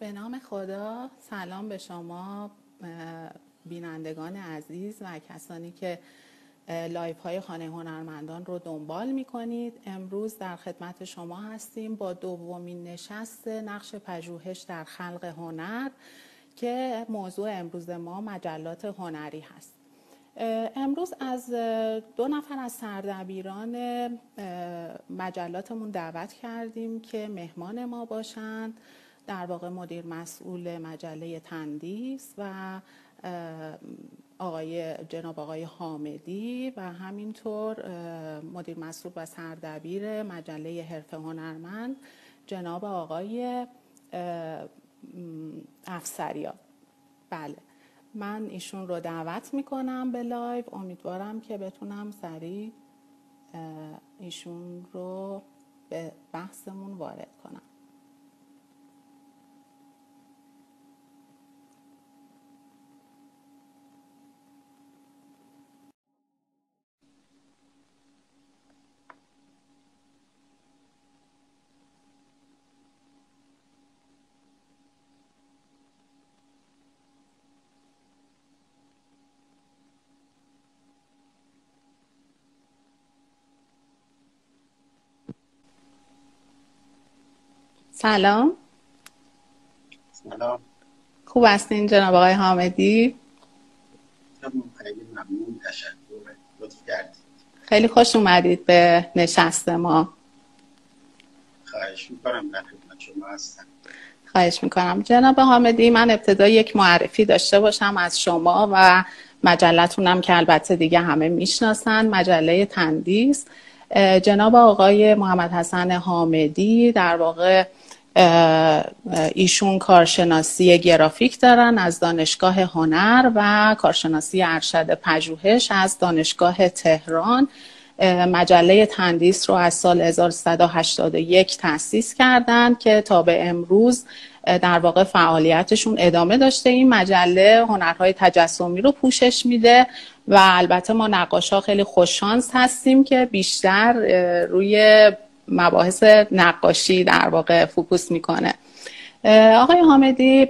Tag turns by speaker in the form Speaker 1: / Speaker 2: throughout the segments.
Speaker 1: به نام خدا سلام به شما بینندگان عزیز و کسانی که live های خانه هنرمندان رو دنبال می کنید امروز در خدمت شما هستیم با دومین نشست نقش پژوهش در خلق هنر که موضوع امروز ما مجلات هنری هست. امروز از دو نفر از سردبیران مجلاتمون دعوت کردیم که مهمان ما باشند. در واقع مدیر مسئول مجله تندیس و آقای جناب آقای حامدی و همینطور مدیر مسئول و سردبیر مجله حرفه هنرمند جناب آقای افسریان. بله. من ایشون رو دعوت می‌کنم به live. امیدوارم که بتونم سریع ایشون رو به بحثمون وارد کنم. سلام.
Speaker 2: سلام.
Speaker 1: خوب هستین جناب آقای حامدی؟
Speaker 2: خیلی ممنون تشکر لطف کردید.
Speaker 1: خیلی خوش اومدید به نشست ما.
Speaker 2: خواهش می‌کنم در خدمت شما هستم.
Speaker 1: خواهش می‌کنم. جناب حامدی من ابتدا یک معرفی داشته باشم از شما و مجلتونم که البته دیگه همه می‌شناسن مجله تندیس. جناب آقای محمد حسن حامدی در واقع ایشون کارشناسی گرافیک دارن از دانشگاه هنر و کارشناسی ارشد پژوهش از دانشگاه تهران. مجله تندیس رو از سال 1381 تأسیس کردند که تا به امروز در واقع فعالیتشون ادامه داشته. این مجله هنرهای تجسمی رو پوشش میده و البته ما نقاشا خیلی خوششانس هستیم که بیشتر روی مباحث نقاشی در واقع فوکوس می‌کنه. آقای حامدی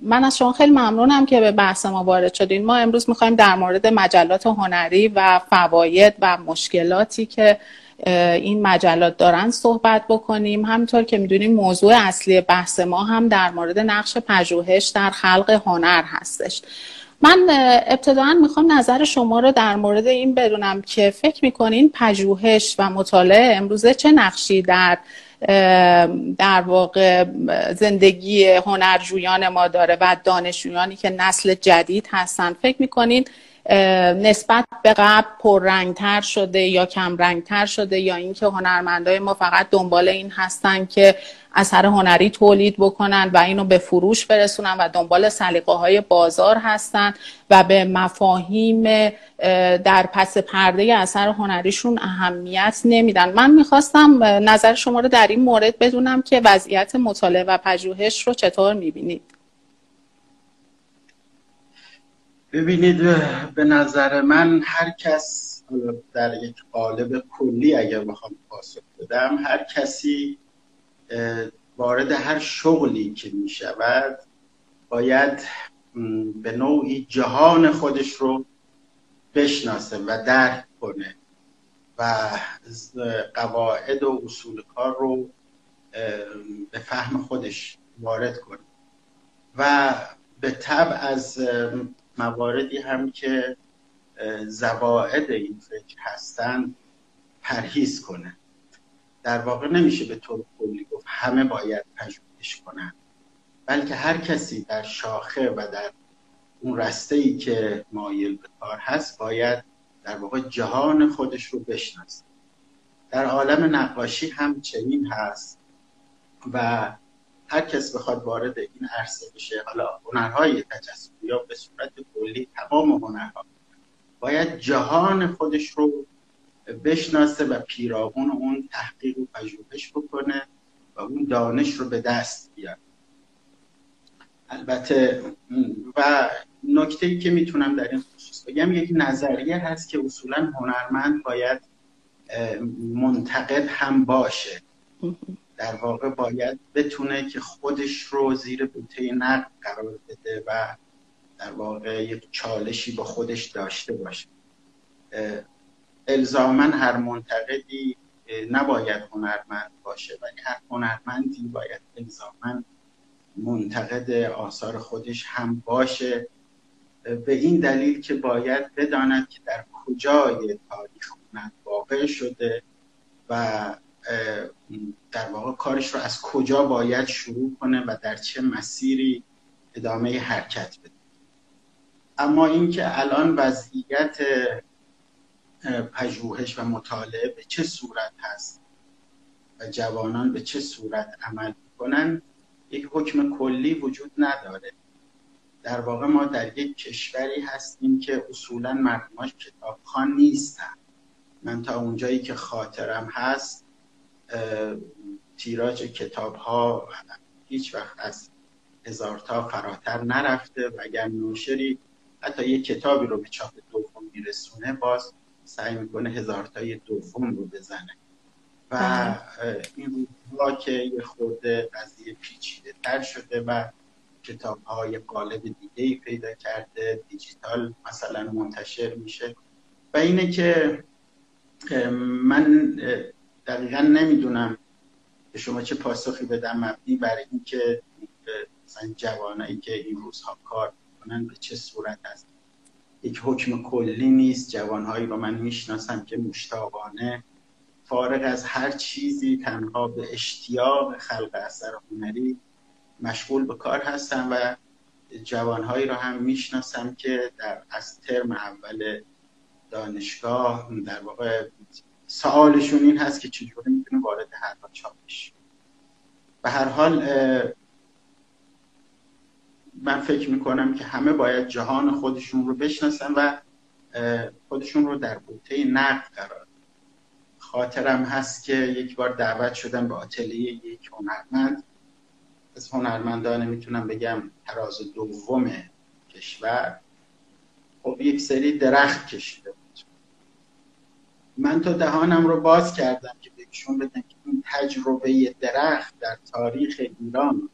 Speaker 1: من از شما خیلی ممنونم که به بحث ما وارد شدین. ما امروز می‌خوایم در مورد مجلات هنری و فواید و مشکلاتی که این مجلات دارن صحبت بکنیم. همینطور که می‌دونیم موضوع اصلی بحث ما هم در مورد نقش پژوهش در خلق هنر هستش. من ابتداعا می‌خوام نظر شما رو در مورد این بدونم که فکر می‌کنین پژوهش و مطالعه امروزه چه نقشی در در واقع زندگی هنرجویان ما داره و دانشجویانی که نسل جدید هستن؟ فکر می‌کنین نسبت به قبل پررنگتر شده یا کم رنگتر شده یا اینکه هنرمندای ما فقط دنبال این هستن که اثر هنری تولید بکنن و اینو به فروش برسونن و دنبال سلیقه های بازار هستن و به مفاهیم در پس پرده اثر هنریشون اهمیت نمیدن. من می‌خواستم نظر شما رو در این مورد بدونم که وضعیت مطالعه و پژوهش رو چطور می‌بینید؟
Speaker 2: ببینید به نظر من هر کس در یک قالب کلی اگر بخوام پاسخ بدم هر کسی وارد هر شغلی که می شود باید به نوعی جهان خودش رو بشناسه و درک کنه و قواعد و اصول کار رو به فهم خودش وارد کنه. و به طب از مواردی هم که زواعد این فکر هستن پرهیز کنه در واقع نمیشه به طور کلی گفت همه باید پژوهش کنن. بلکه هر کسی در شاخه و در اون رسته ای که مایل به کار هست باید در واقع جهان خودش رو بشناسه. در عالم نقاشی هم چنین هست و هر کس بخواد وارد این عرصه بشه حالا هنرهای تجسمی یا به صورت کلی تمام هنرها باید جهان خودش رو بشناسه و پیرامون اون تحقیق و پژوهش بکنه و اون دانش رو به دست بیاره. البته و نکته ای که می‌تونم در این خصوص بگم یک نظریه هست که اصولا هنرمند باید منتقد هم باشه. در واقع باید بتونه که خودش رو زیر بوته نقد قرار بده و در واقع یک چالشی با خودش داشته باشه. الزامن هر منتقدی نباید هنرمند باشه ولی هر هنرمندی باید الزامن منتقد آثار خودش هم باشه. به این دلیل که باید بداند که در کجای تاریخ هنر واقع شده و در واقع کارش رو از کجا باید شروع کنه و در چه مسیری ادامه حرکت بده. اما اینکه الان وضعیت پژوهش و مطالعه به چه صورت هست و جوانان به چه صورت عمل کنن یک حکم کلی وجود نداره. در واقع ما در یک کشوری هستیم که اصولا مردماش کتابخوان نیستن. من تا اونجایی که خاطرم هست تیراج کتاب ها هیچ وقت از هزار تا فراتر نرفته و اگر نوشری حتی یک کتابی رو به چاپ دوم میرسونه باز سعی می‌کنه هزار تای دوم رو بزنه و بله. این روزها که یه خورده قضیه پیچیده تر شده و کتاب های قالب دیگه ای پیدا کرده دیجیتال مثلا منتشر میشه و اینه که من دقیقا نمی‌دونم به شما چه پاسخی بدم مبنی برای اینکه مثلا جوانایی که این روزها کار می‌کنن به چه صورت هست یک حکم کلی نیست جوانهایی رو من می‌شناسم که مشتاقانه فارغ از هر چیزی تنها به اشتیاق خلق اثر هنری مشغول به کار هستن و جوانهایی رو هم می‌شناسم که در از ترم اول دانشگاه در واقع سوالشون این هست که چجوری می‌تونه وارد هر چاپش به هر حال من فکر می‌کنم که همه باید جهان خودشون رو بشناسن و خودشون رو در بوته نقد قرار خاطرم هست که یک بار دعوت شدم به آتلیه یک هنرمند. از هنرمندان می‌تونم بگم تراز دوم کشور. خب یک سری درخت کشیده بود من تو دهانم رو باز کردم که بهشون بدم که این تجربه درخت در تاریخ ایران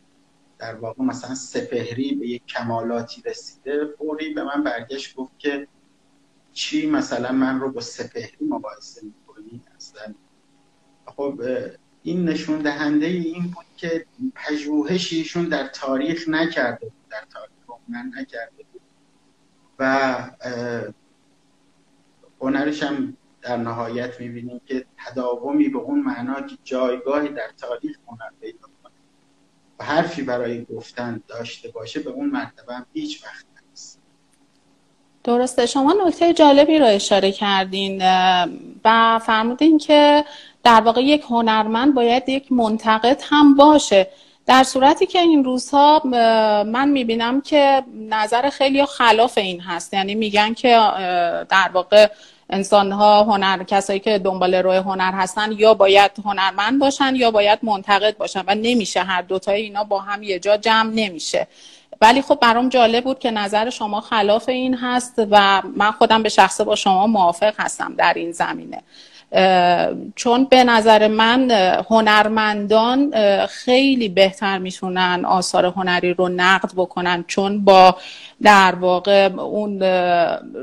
Speaker 2: در واقع مثلا سپهری به یک کمالاتی رسیده فوری به من برگشت گفت که چی مثلا من رو با سپهری مقایسه می‌کنی؟ اصلا خب این نشون دهنده این بود که پژوهشیشون در تاریخ نکرده بود در تاریخ هنر نکرده بود. و هنرش هم در نهایت می‌بینیم که تداومی به اون معنا که جایگاهی در تاریخ هنر پیدا کنه و حرفی برای گفتن داشته باشه به اون مرتبه هم هیچ وقت نیست
Speaker 1: درسته. شما نکته جالبی رو اشاره کردین و فرمودین که در واقع یک هنرمند باید یک منتقد هم باشه. در صورتی که این روزها من می‌بینم که نظر خیلی خلاف این هست. یعنی میگن که در واقع انسان ها هنر کسایی که دنبال روی هنر هستن یا باید هنرمند باشن یا باید منتقد باشن و نمیشه هر دوتای اینا با هم یه جا جمع نمیشه. ولی خب برام جالب بود که نظر شما خلاف این هست و من خودم به شخصه با شما موافق هستم در این زمینه. چون به نظر من هنرمندان خیلی بهتر می‌تونن آثار هنری رو نقد بکنن چون با در واقع اون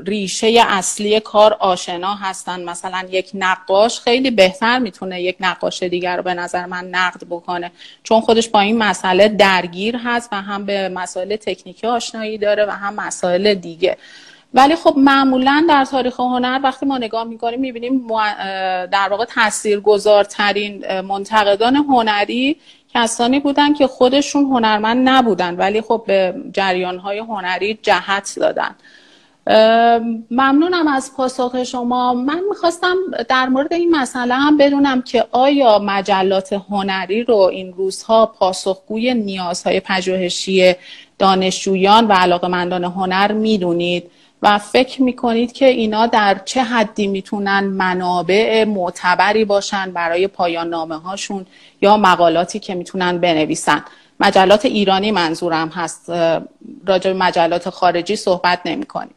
Speaker 1: ریشه اصلی کار آشنا هستن. مثلا یک نقاش خیلی بهتر می‌تونه یک نقاش دیگر رو به نظر من نقد بکنه چون خودش با این مسئله درگیر هست و هم به مسائل تکنیکی آشنایی داره و هم مسائل دیگه. ولی خب معمولا در تاریخ هنر وقتی ما نگاه می‌کنیم می‌بینیم در واقع تاثیرگذارترین منتقدان هنری کسانی بودن که خودشون هنرمند نبودن ولی خب به جریانهای هنری جهت دادن. ممنونم از پاسخ شما. من می‌خواستم در مورد این مسئله هم بدونم که آیا مجلات هنری رو این روزها پاسخگوی نیازهای پژوهشی دانشجویان و علاقمندان هنر می‌دونید؟ و فکر می‌کنید که اینا در چه حدی می‌تونن منابع معتبری باشن برای پایان نامه هاشون یا مقالاتی که می‌تونن بنویسن؟ مجلات ایرانی منظورم هست راجع به مجلات خارجی صحبت نمی کنیم.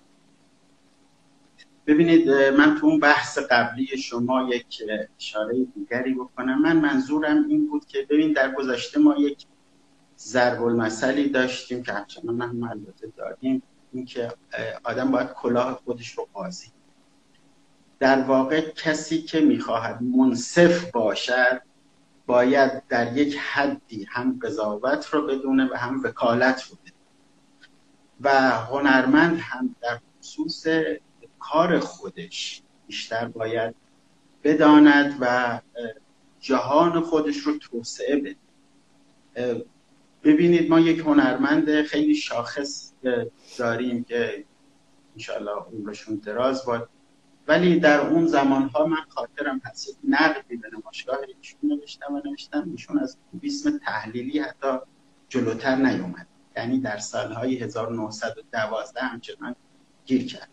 Speaker 2: ببینید من تو اون بحث قبلی شما یک اشاره دیگری بکنم. من منظورم این بود که ببین در گذشته ما یک ضرب المثلی داشتیم که همچنان هم البته داریم اینکه آدم باید کلاه خودش رو قاضی در واقع کسی که می‌خواهد منصف باشد باید در یک حدی هم قضاوت رو بدونه و هم وکالت رو بدونه. و هنرمند هم در خصوص کار خودش بیشتر باید بداند و جهان خودش رو توسعه بده. ببینید ما یک هنرمند خیلی شاخص داریم که انشاءالله عمرشون دراز باد ولی در اون زمان ها من خاطرم هست نقدی به نمایشگاه ایشون نوشتم و نوشتم. ایشون از بیسم تحلیلی حتی جلوتر نیومد. یعنی در سالهای 1912 همچنان گیر کرد.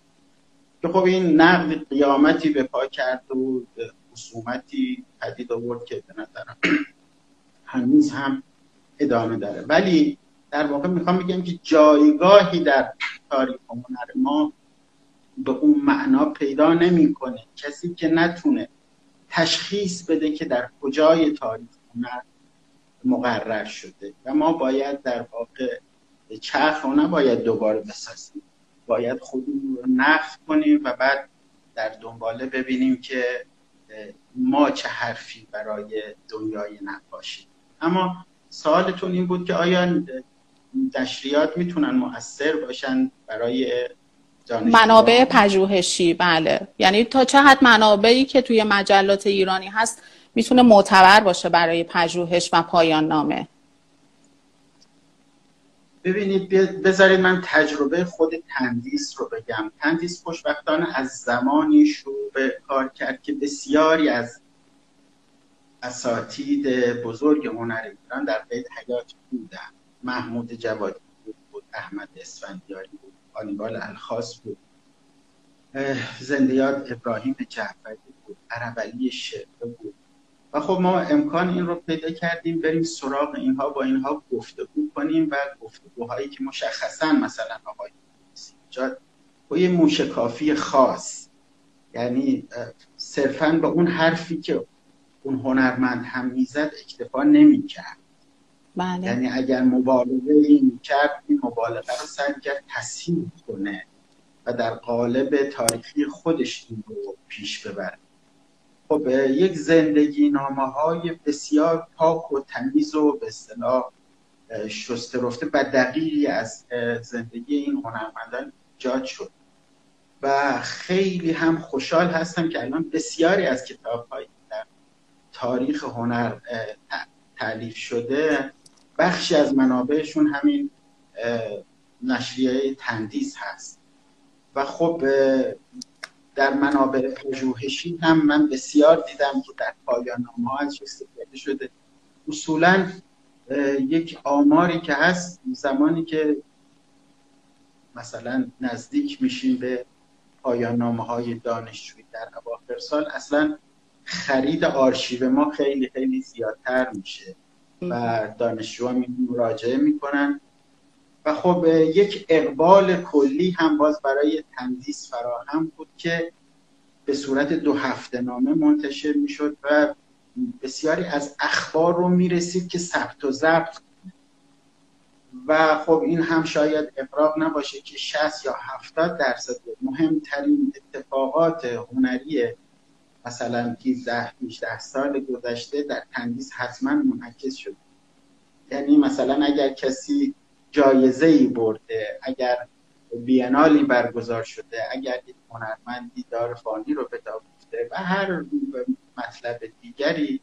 Speaker 2: که خب این نقد قیامتی به پا کرد و خصومتی پدید آورد که به نظرم هنوز هم ادامه داره. ولی در واقع می‌خوام بگم که جایگاهی در تاریخ هنر ما به اون معنا پیدا نمی‌کنه. کسی که نتونه تشخیص بده که در کجای تاریخ هنر مقرر شده و ما باید در واقع چرخ رو نباید دوباره بسازیم. باید خودمون رو نقد کنیم و بعد در دنباله ببینیم که ما چه حرفی برای دنیای نقاشی. اما سوالتون این بود که آیا نشریات می‌تونن مؤثر باشن برای
Speaker 1: منابع پژوهشی بله. یعنی تا چه حد منابعی که توی مجلات ایرانی هست می‌تونه معتبر باشه برای پژوهش و پایان نامه؟
Speaker 2: ببینید بذارید من تجربه خود تندیس رو بگم. تندیس خوشبختانه از زمانی شروع به کار کرد که بسیاری از اساتید بزرگ هنر ایران در قید حیات بودن. محمود جوادی بود احمد اسفندیاری بود آنیبال الخاص بود. زندیات ابراهیم جعفری بود عربلی شعبه بود. و خب ما امکان این رو پیدا کردیم بریم سراغ اینها با اینها گفتگو کنیم و گفتگوهایی که مشخصا مثلا آقای ایجاد با یه موشکافی خاص. یعنی صرفا به اون حرفی که اون هنرمند هم می‌زد اکتفا نمی‌کرد. بله. یعنی اگر مبالغه این کرد این مبالغه رو سعی کرد تصحیح کنه و در قالب تاریخی خودش این رو پیش ببره. خب یک زندگی نامه های بسیار پاک و تمیز و به اصطلاح شسته رفته و دقیقی از زندگی این هنرمندان ایجاد شد. و خیلی هم خوشحال هستم که الان بسیاری از کتاب های در تاریخ هنر تعلیف شده. بخشی از منابعشون همین نشریه تندیس هست. و خب در منابع پژوهشی هم من بسیار دیدم که در پایان ها از استفاده شده. اصولا یک آماری که هست زمانی که مثلا نزدیک میشیم به پایان های دانشجویی در اواخر سال اصلا خرید آرشیو ما خیلی خیلی زیادتر میشه. و دانشجوها مراجعه می‌کنن. و خب یک اقبال کلی هم باز برای تندیس فراهم بود که به صورت دو هفته نامه منتشر می‌شد و بسیاری از اخبار رو می‌رسید که ثبت و ضبط. و خب این هم شاید افراغ نباشه که 60 یا 70 درصد مهمترین اتفاقات هنری مثلا 17 18 سال گذشته در تندیس حتما منعکس شد یعنی مثلا اگر کسی جایزه ای برده اگر بینالی برگزار شده اگر یک هنرمندی دار فانی رو به و هر مطلب دیگری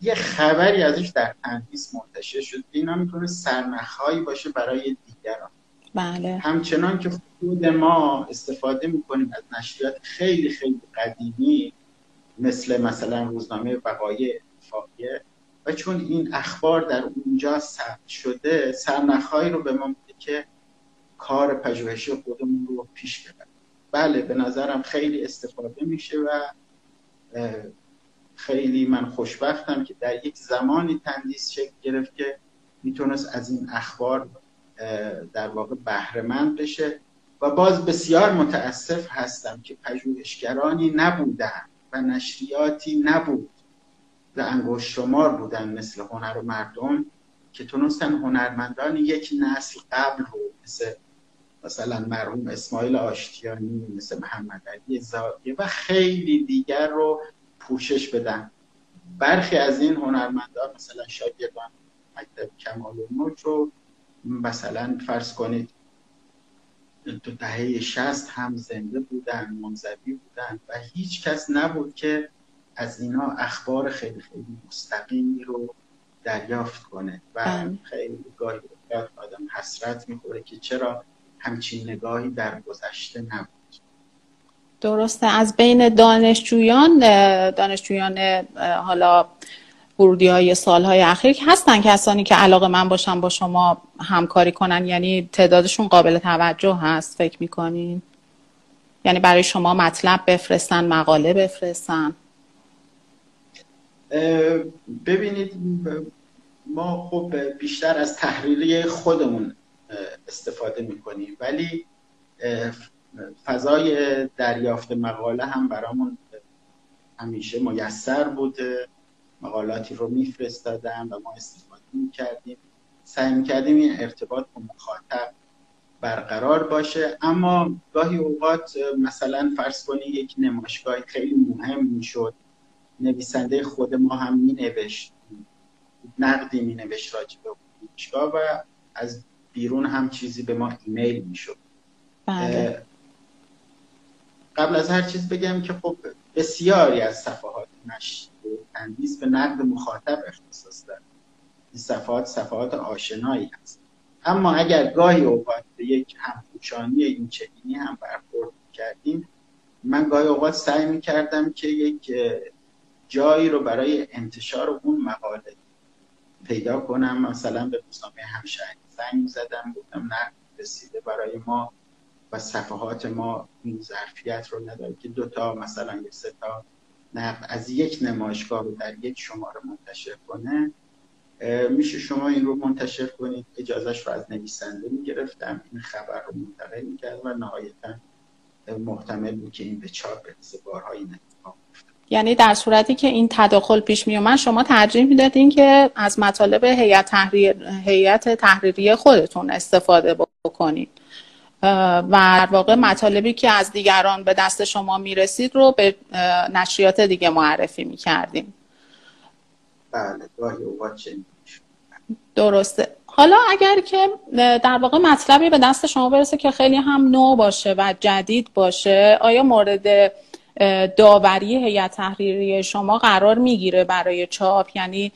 Speaker 2: یه خبری ازش در تندیس منتشر شد اینا می‌تونه سرنخهایی باشه برای دیگران
Speaker 1: بله.
Speaker 2: همچنان که خود ما استفاده می‌کنیم از نشریات خیلی خیلی قدیمی مثل مثلا روزنامه وقایع اتفاقیه. و چون این اخبار در اونجا ثبت شده سرنخهایی رو به ما میده که کار پژوهشی خودمون رو پیش ببریم. بله به نظرم خیلی استفاده میشه و خیلی من خوشبختم که در یک زمانی تندیس شکل گرفت که می‌تونست از این اخبار در واقع بهرهمند بشه. و باز بسیار متاسف هستم که پژوهشگرانی نبودن. و نشریاتی نبود. و انگشت شمار بودن مثل هنر و مردم که تونستن هنرمندان یک نسل قبل رو مثل مثلا مرحوم اسماعیل آشتیانی مثل محمد علی زاویه و خیلی دیگر رو پوشش بدن. برخی از این هنرمندان مثلا شاگردان مکتب کمال رو مثلا فرض کنید تو دهه شست هم زنده بودن منزوی بودن و هیچ کس نبود که از اینا اخبار خیلی خیلی مستقیمی رو دریافت کنه. و بله. خیلی گاهی آدم حسرت می‌خوره که چرا همچین نگاهی در گذشته نبود.
Speaker 1: درسته. از بین دانشجویان دانشجویان حالا ورودی های سالهای اخیر هستن کسانی که علاقه من باشن با شما همکاری کنن یعنی تعدادشون قابل توجه هست فکر می‌کنین؟ یعنی برای شما مطلب بفرستن مقاله بفرستن؟
Speaker 2: ببینید ما خب بیشتر از تحریری خودمون استفاده می‌کنیم ولی فضای دریافت مقاله هم برامون همیشه میسر بوده. مقالاتی رو میفرستادم و ما استفاده می‌کردیم. سعی می‌کردیم این ارتباط با مخاطب برقرار باشه. اما گاهی اوقات مثلا فرض کنی یک نمایشگاه خیلی مهم می‌شد. نویسنده خود ما هم مینوشت. نقدی مینوشت راجع به نمایشگاه و از بیرون هم چیزی به ما ایمیل می‌شد. بله. قبل از هر چیز بگم که خب بسیاری از صفحات نشر تندیس به نقد مخاطب اختصاص داره. این صفحات صفحات آشنایی هست. اما اگر گاهی اوقات به یک همپوشانی این چنینی هم برخورد کردیم من گاهی اوقات سعی می کردم که یک جایی رو برای انتشار اون مقاله پیدا کنم. مثلا به روزنامه همشهری زنگ زدم گفتم نقد رسیده برای ما و صفحات ما این ظرفیت رو نداره که دوتا مثلا یک سه تا نقد از یک نمایشگاه در یک شماره منتشر کنه میشه شما این رو منتشر کنید اجازهش رو از نویسنده می‌گرفتم این خبر رو منتقل می‌کرد و نهایتا محتمل بود که این به چاپ برسه بارهای
Speaker 1: یعنی در صورتی که این تداخل پیش می اومد شما ترجیح می‌دادین که از مطالب هیئت تحریر هیئت تحریری خودتون استفاده بکنید. و در واقع مطالبی که از دیگران به دست شما می‌رسید رو به نشریات دیگه معرفی می‌کردیم.
Speaker 2: بله
Speaker 1: درسته. حالا اگر که در واقع مطلبی به دست شما برسه که خیلی هم نو باشه و جدید باشه آیا مورد داوری هیئت تحریری شما قرار می‌گیره برای چاپ؟ یعنی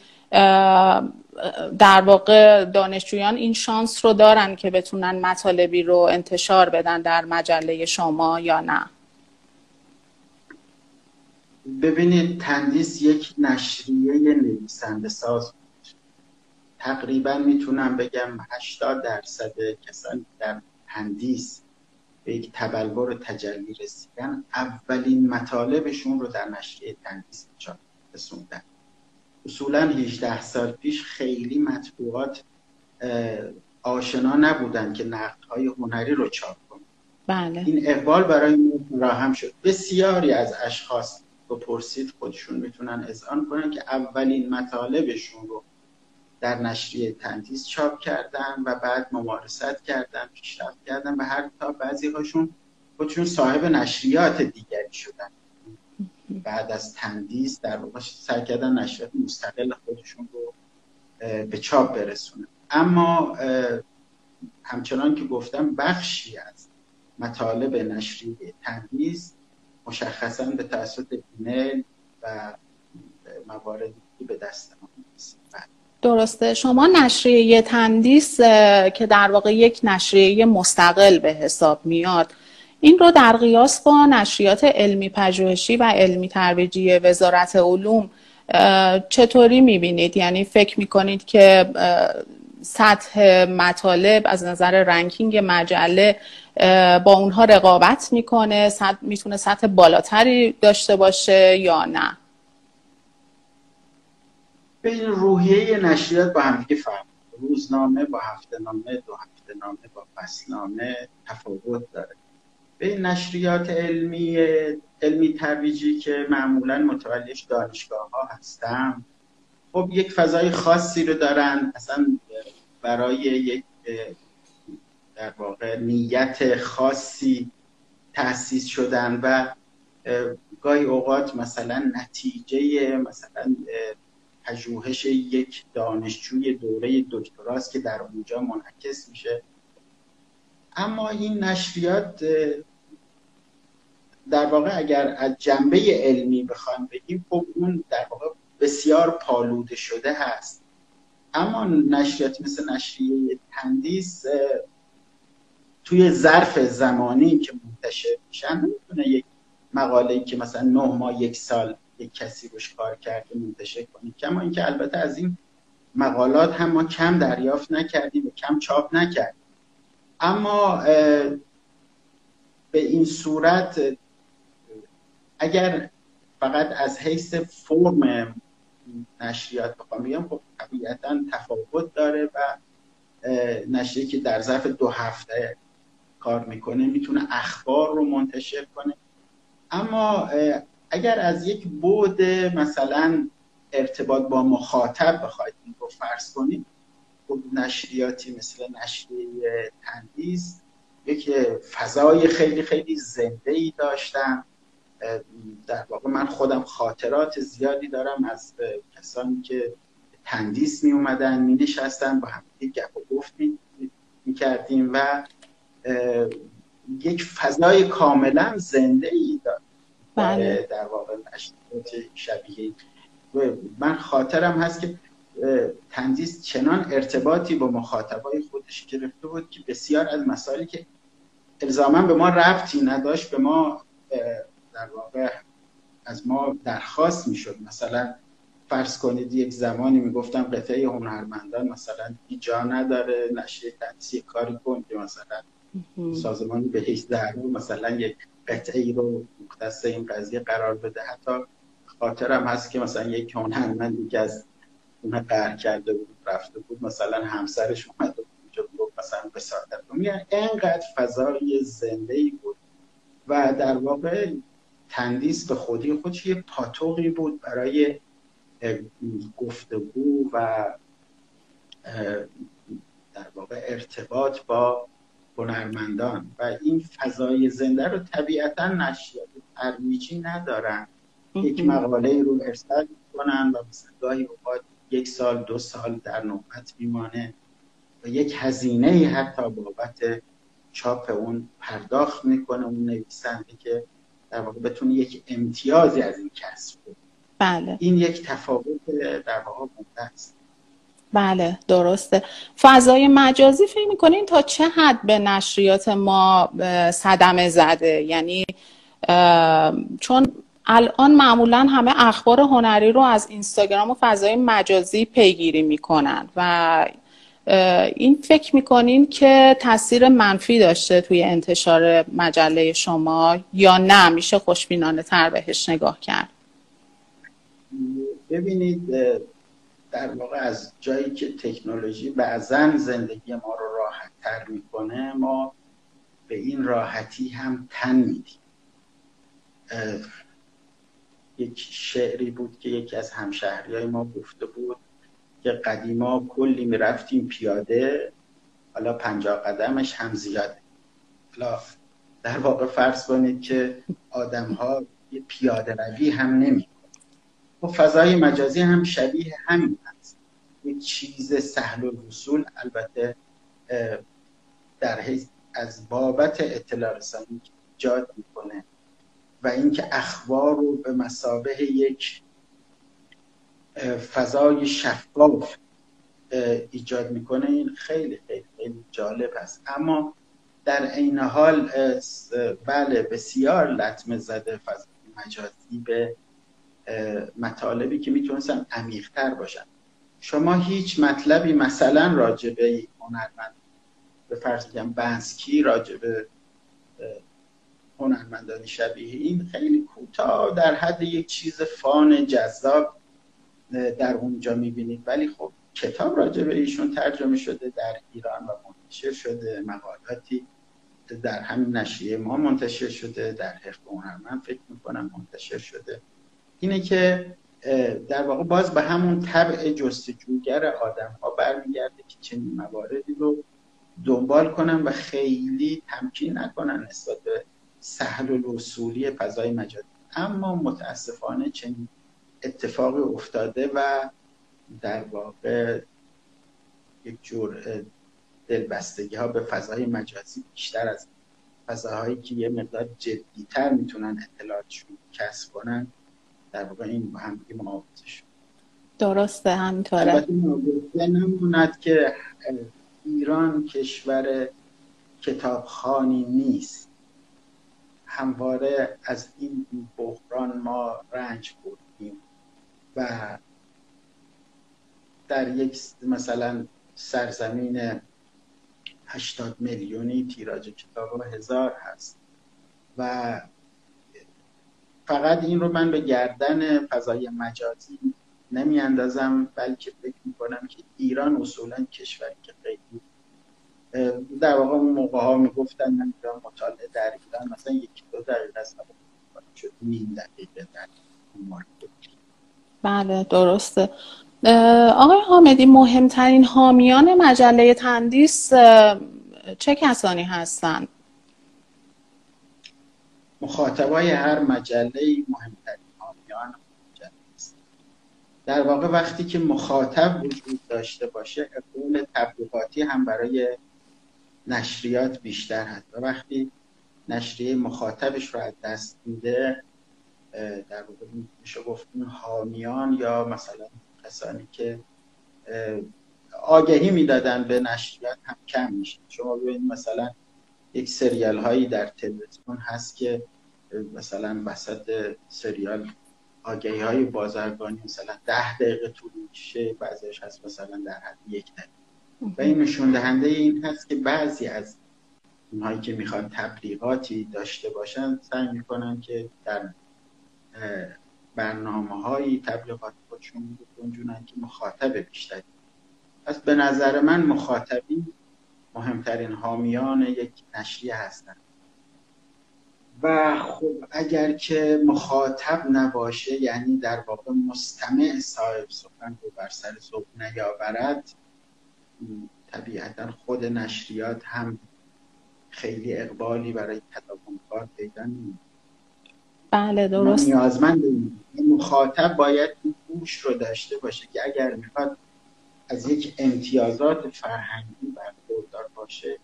Speaker 1: در واقع دانشجویان این شانس رو دارن که بتونن مطالبی رو انتشار بدن در مجله شما یا نه.
Speaker 2: ببینید تندیس یک نشریه نویسنده ساز تقریبا می‌تونم بگم 80 درصد کسانی در تندیس به یک تبلور تجلی رسیدن اولین مطالبشون رو در نشریه تندیس رسوندن. اصولا 18 سال پیش خیلی مطبوعات آشنا نبودن که نقدهای هنری رو چاپ کنن.
Speaker 1: بله.
Speaker 2: این اقبال برای ما راهم شد. بسیاری از اشخاص پرسید خودشون می‌تونن اذعان کنن که اولین مطالبشون رو در نشریه تندیس چاپ کردن و بعد ممارست کردن پیشرفت کردن و هر تا بعضی هاشون خودشون صاحب نشریات دیگری شدن. بعد از تندیس در واقع سعی کردن نشریات مستقل خودشون رو به چاپ برسونن. اما همچنان که گفتم بخشی از مطالب نشریه تندیس مشخصا به توسط ایمیل و مواردی به دست ما
Speaker 1: درسته. شما نشریه تندیس که در واقع یک نشریه مستقل به حساب میاد این رو در قیاس با نشریات علمی پژوهشی و علمی ترویجی وزارت علوم چطوری می‌بینید؟ یعنی فکر می‌کنید که سطح مطالب از نظر رنکینگ مجله با اونها رقابت می‌کنه می‌تونه سطح بالاتری داشته باشه یا نه؟
Speaker 2: بین روحیه نشریات با هم فرق روزنامه با هفته نامه دو هفته نامه با فصلنامه تفاوت داره. به نشریات علمی علمی ترویجی که معمولا متولیش دانشگاه ها هستم خب یک فضای خاصی رو دارن. اصلا برای یک در واقع نیت خاصی تأسیس شدن و گاهی اوقات مثلا نتیجه مثلا پژوهش یک دانشجوی دوره دکتراست که در اونجا منعکس میشه. اما این نشریات در واقع اگر از جنبه علمی بخوایم بگیم خب اون در واقع بسیار پالوده شده هست. اما نشریات مثل نشریه تندیس توی ظرف زمانی که منتشر میشن نمی‌تونه یک مقاله که مثلا نه ماه یک سال یک کسی روش کار کرده منتشر کنیم کما اینکه البته از این مقالات هم ما کم دریافت نکردیم و کم چاپ نکردیم. اما به این صورت اگر فقط از حیث فرم نشریات بخوام بگم خب طبیعتا تفاوت داره و نشریه که در ظرف دو هفته کار می‌کنه می‌تونه اخبار رو منتشر کنه. اما اگر از یک بود مثلا ارتباط با مخاطب بخواید این رو فرض کنید نشریاتی مثل نشریه تندیس یک فضای خیلی خیلی زنده ای داشتن در واقع من خودم خاطرات زیادی دارم از کسانی که تندیس می اومدن می نشستن با هم گپ و گفت می کردیم و یک فضای کاملا زنده ای داشت بله. در واقع شبیه من خاطرم هست که تندیس چنان ارتباطی با مخاطبای خودش گرفته بود که بسیار از مسائلی که الزاما به ما رفتی نداشت به ما در واقع از ما درخواست می‌شد. مثلا فرض کنید یک زمانی می‌گفتم قطعه هنرمندان مثلا جا نداره نشه تنسی کاری کن که مثلا سازمان بهش در مثلا یک قطعه ای رو مختص این قضیه قرار بده. حتی خاطرم هست که مثلا یک هنرمندی که از اون قهر کرده بود رفته بود مثلا همسرش اومده بود اونجا بود مثلا بساطت میگن اینقدر فضای زنده ای بود و در واقع تندیس به خودی خودش یه پاتوقی بود برای گفتگو و در واقع ارتباط با هنرمندان. و این فضای زنده رو طبیعتا نشریات ترویجی ندارن. یک مقاله رو ارسال کنن و مثلا گاهی اوقات یک سال دو سال در نوبت میمانه و یک هزینه حتی بابت چاپ اون پرداخت می‌کنه اون نویسنده که در واقع بتونه یک امتیازی از این کسب کنه.
Speaker 1: بله.
Speaker 2: این یک تفاوت در واقع بوده است.
Speaker 1: بله درسته. فضای مجازی فکر می‌کنین تا چه حد به نشریات ما صدمه زده؟ یعنی چون الان معمولا همه اخبار هنری رو از اینستاگرام و فضای مجازی پیگیری می‌کنن و این فکر می‌کنین که تاثیر منفی داشته توی انتشار مجله شما یا نه؟ میشه خوشبینانه تر بهش نگاه کرد.
Speaker 2: ببینید در واقع از جایی که تکنولوژی بعضا زندگی ما رو راحت تر می‌کنه ما به این راحتی هم تن میدیم. یک شعری بود که یکی از همشهری های ما گفته بود که قدیما کلی می‌رفتیم پیاده حالا پنجاه قدمش هم زیاده. حالا در واقع فرض کنید که آدم ها پیاده روی هم نمی و فضای مجازی هم شبیه همین هست یک چیز سهل و رسول البته در حیث از بابت اطلاع رسانی ایجاد می‌کنه. و اینکه اخبار رو به مسابه یک فضای شفاف ایجاد می‌کنه این خیلی خیلی خیلی جالب است. اما در عین حال بله بسیار لطمه زده فضای مجازی به مطالبی که می‌تونستن عمیقتر باشن. شما هیچ مطلبی مثلا راجبه هنرمند به فرض بگم بنسکی راجبه هنرمندانی شبیه این خیلی کوتاه در حد یک چیز فان جذاب در اونجا می‌بینید. ولی خب کتاب راجع به ایشون ترجمه شده در ایران و منتشر شده. مقالاتی در همین نشریه ما منتشر شده در حرف من فکر می‌کنم منتشر شده. اینه که در واقع باز به همون طبع جستجوگر آدم ها برمیگرده که چنین مواردی رو دنبال کنن و خیلی تمکین نکنن نسبت به سهل و اصولی فضای مجازی. اما متاسفانه چنین اتفاقی افتاده و در واقع یک جور دلبستگی ها به فضای مجازی بیشتر از فضاهایی که یه مقدار جدیتر می‌تونن اطلاعاتشون کسب کنن در واقع این با هم شد.
Speaker 1: درسته همینطوره.
Speaker 2: البته نموند که ایران کشور کتابخانی نیست. همواره از این بحران ما رنج بردیم و در یک مثلا سرزمین 80 میلیونی تیراژ کتاب هزار هست. و فقط این رو من به گردن فضای مجازی نمی اندازم بلکه فکر می کنم که ایران اصولا کشوری که خیلی در واقع اون موقع ها می گفتن من ایران مطالعه در ایران مثلا یکی دو دقیقه است شد نیم دقیقه در
Speaker 1: بله درسته. آقای حامدی مهمترین حامیان مجله تندیس چه کسانی هستند
Speaker 2: مخاطبای هر مجله مهمترین حامیان مجله است. در واقع وقتی که مخاطب وجود داشته باشه اقبال تبلیغاتی هم برای نشریات بیشتر هست. و وقتی نشریه مخاطبش رو از دست میده در واقع میشه گفت حامیان یا مثلا کسانی که آگهی می‌دادن به نشریات هم کم میشه. شما ببینید مثلا یک سریال هایی در تلویزیون هست که مثلا وسط سریال آگهی های بازرگانی مثلا ده دقیقه طول میشه بعضیش هست مثلا در حد یک دقیقه. و این نشون دهنده این هست که بعضی از اونهایی که می‌خوان تبلیغاتی داشته باشن سعی می‌کنن که در برنامه های تبلیغات خودشون بگنجونن که مخاطب بیشتری. پس به نظر من مخاطبین مهمترین حامیان یک نشریه هستند و خب اگر که مخاطب نباشه یعنی در واقع مستمع صاحب سخن رو بر سر صبح نیاورد طبیعتا خود نشریات هم خیلی اقبالی برای تداوم کار پیدا نمید
Speaker 1: بله درست.
Speaker 2: نیازمند مخاطب باید این گوش رو داشته باشه که اگر می‌خواد از یک امتیازات فرهنگی برخوردار باشه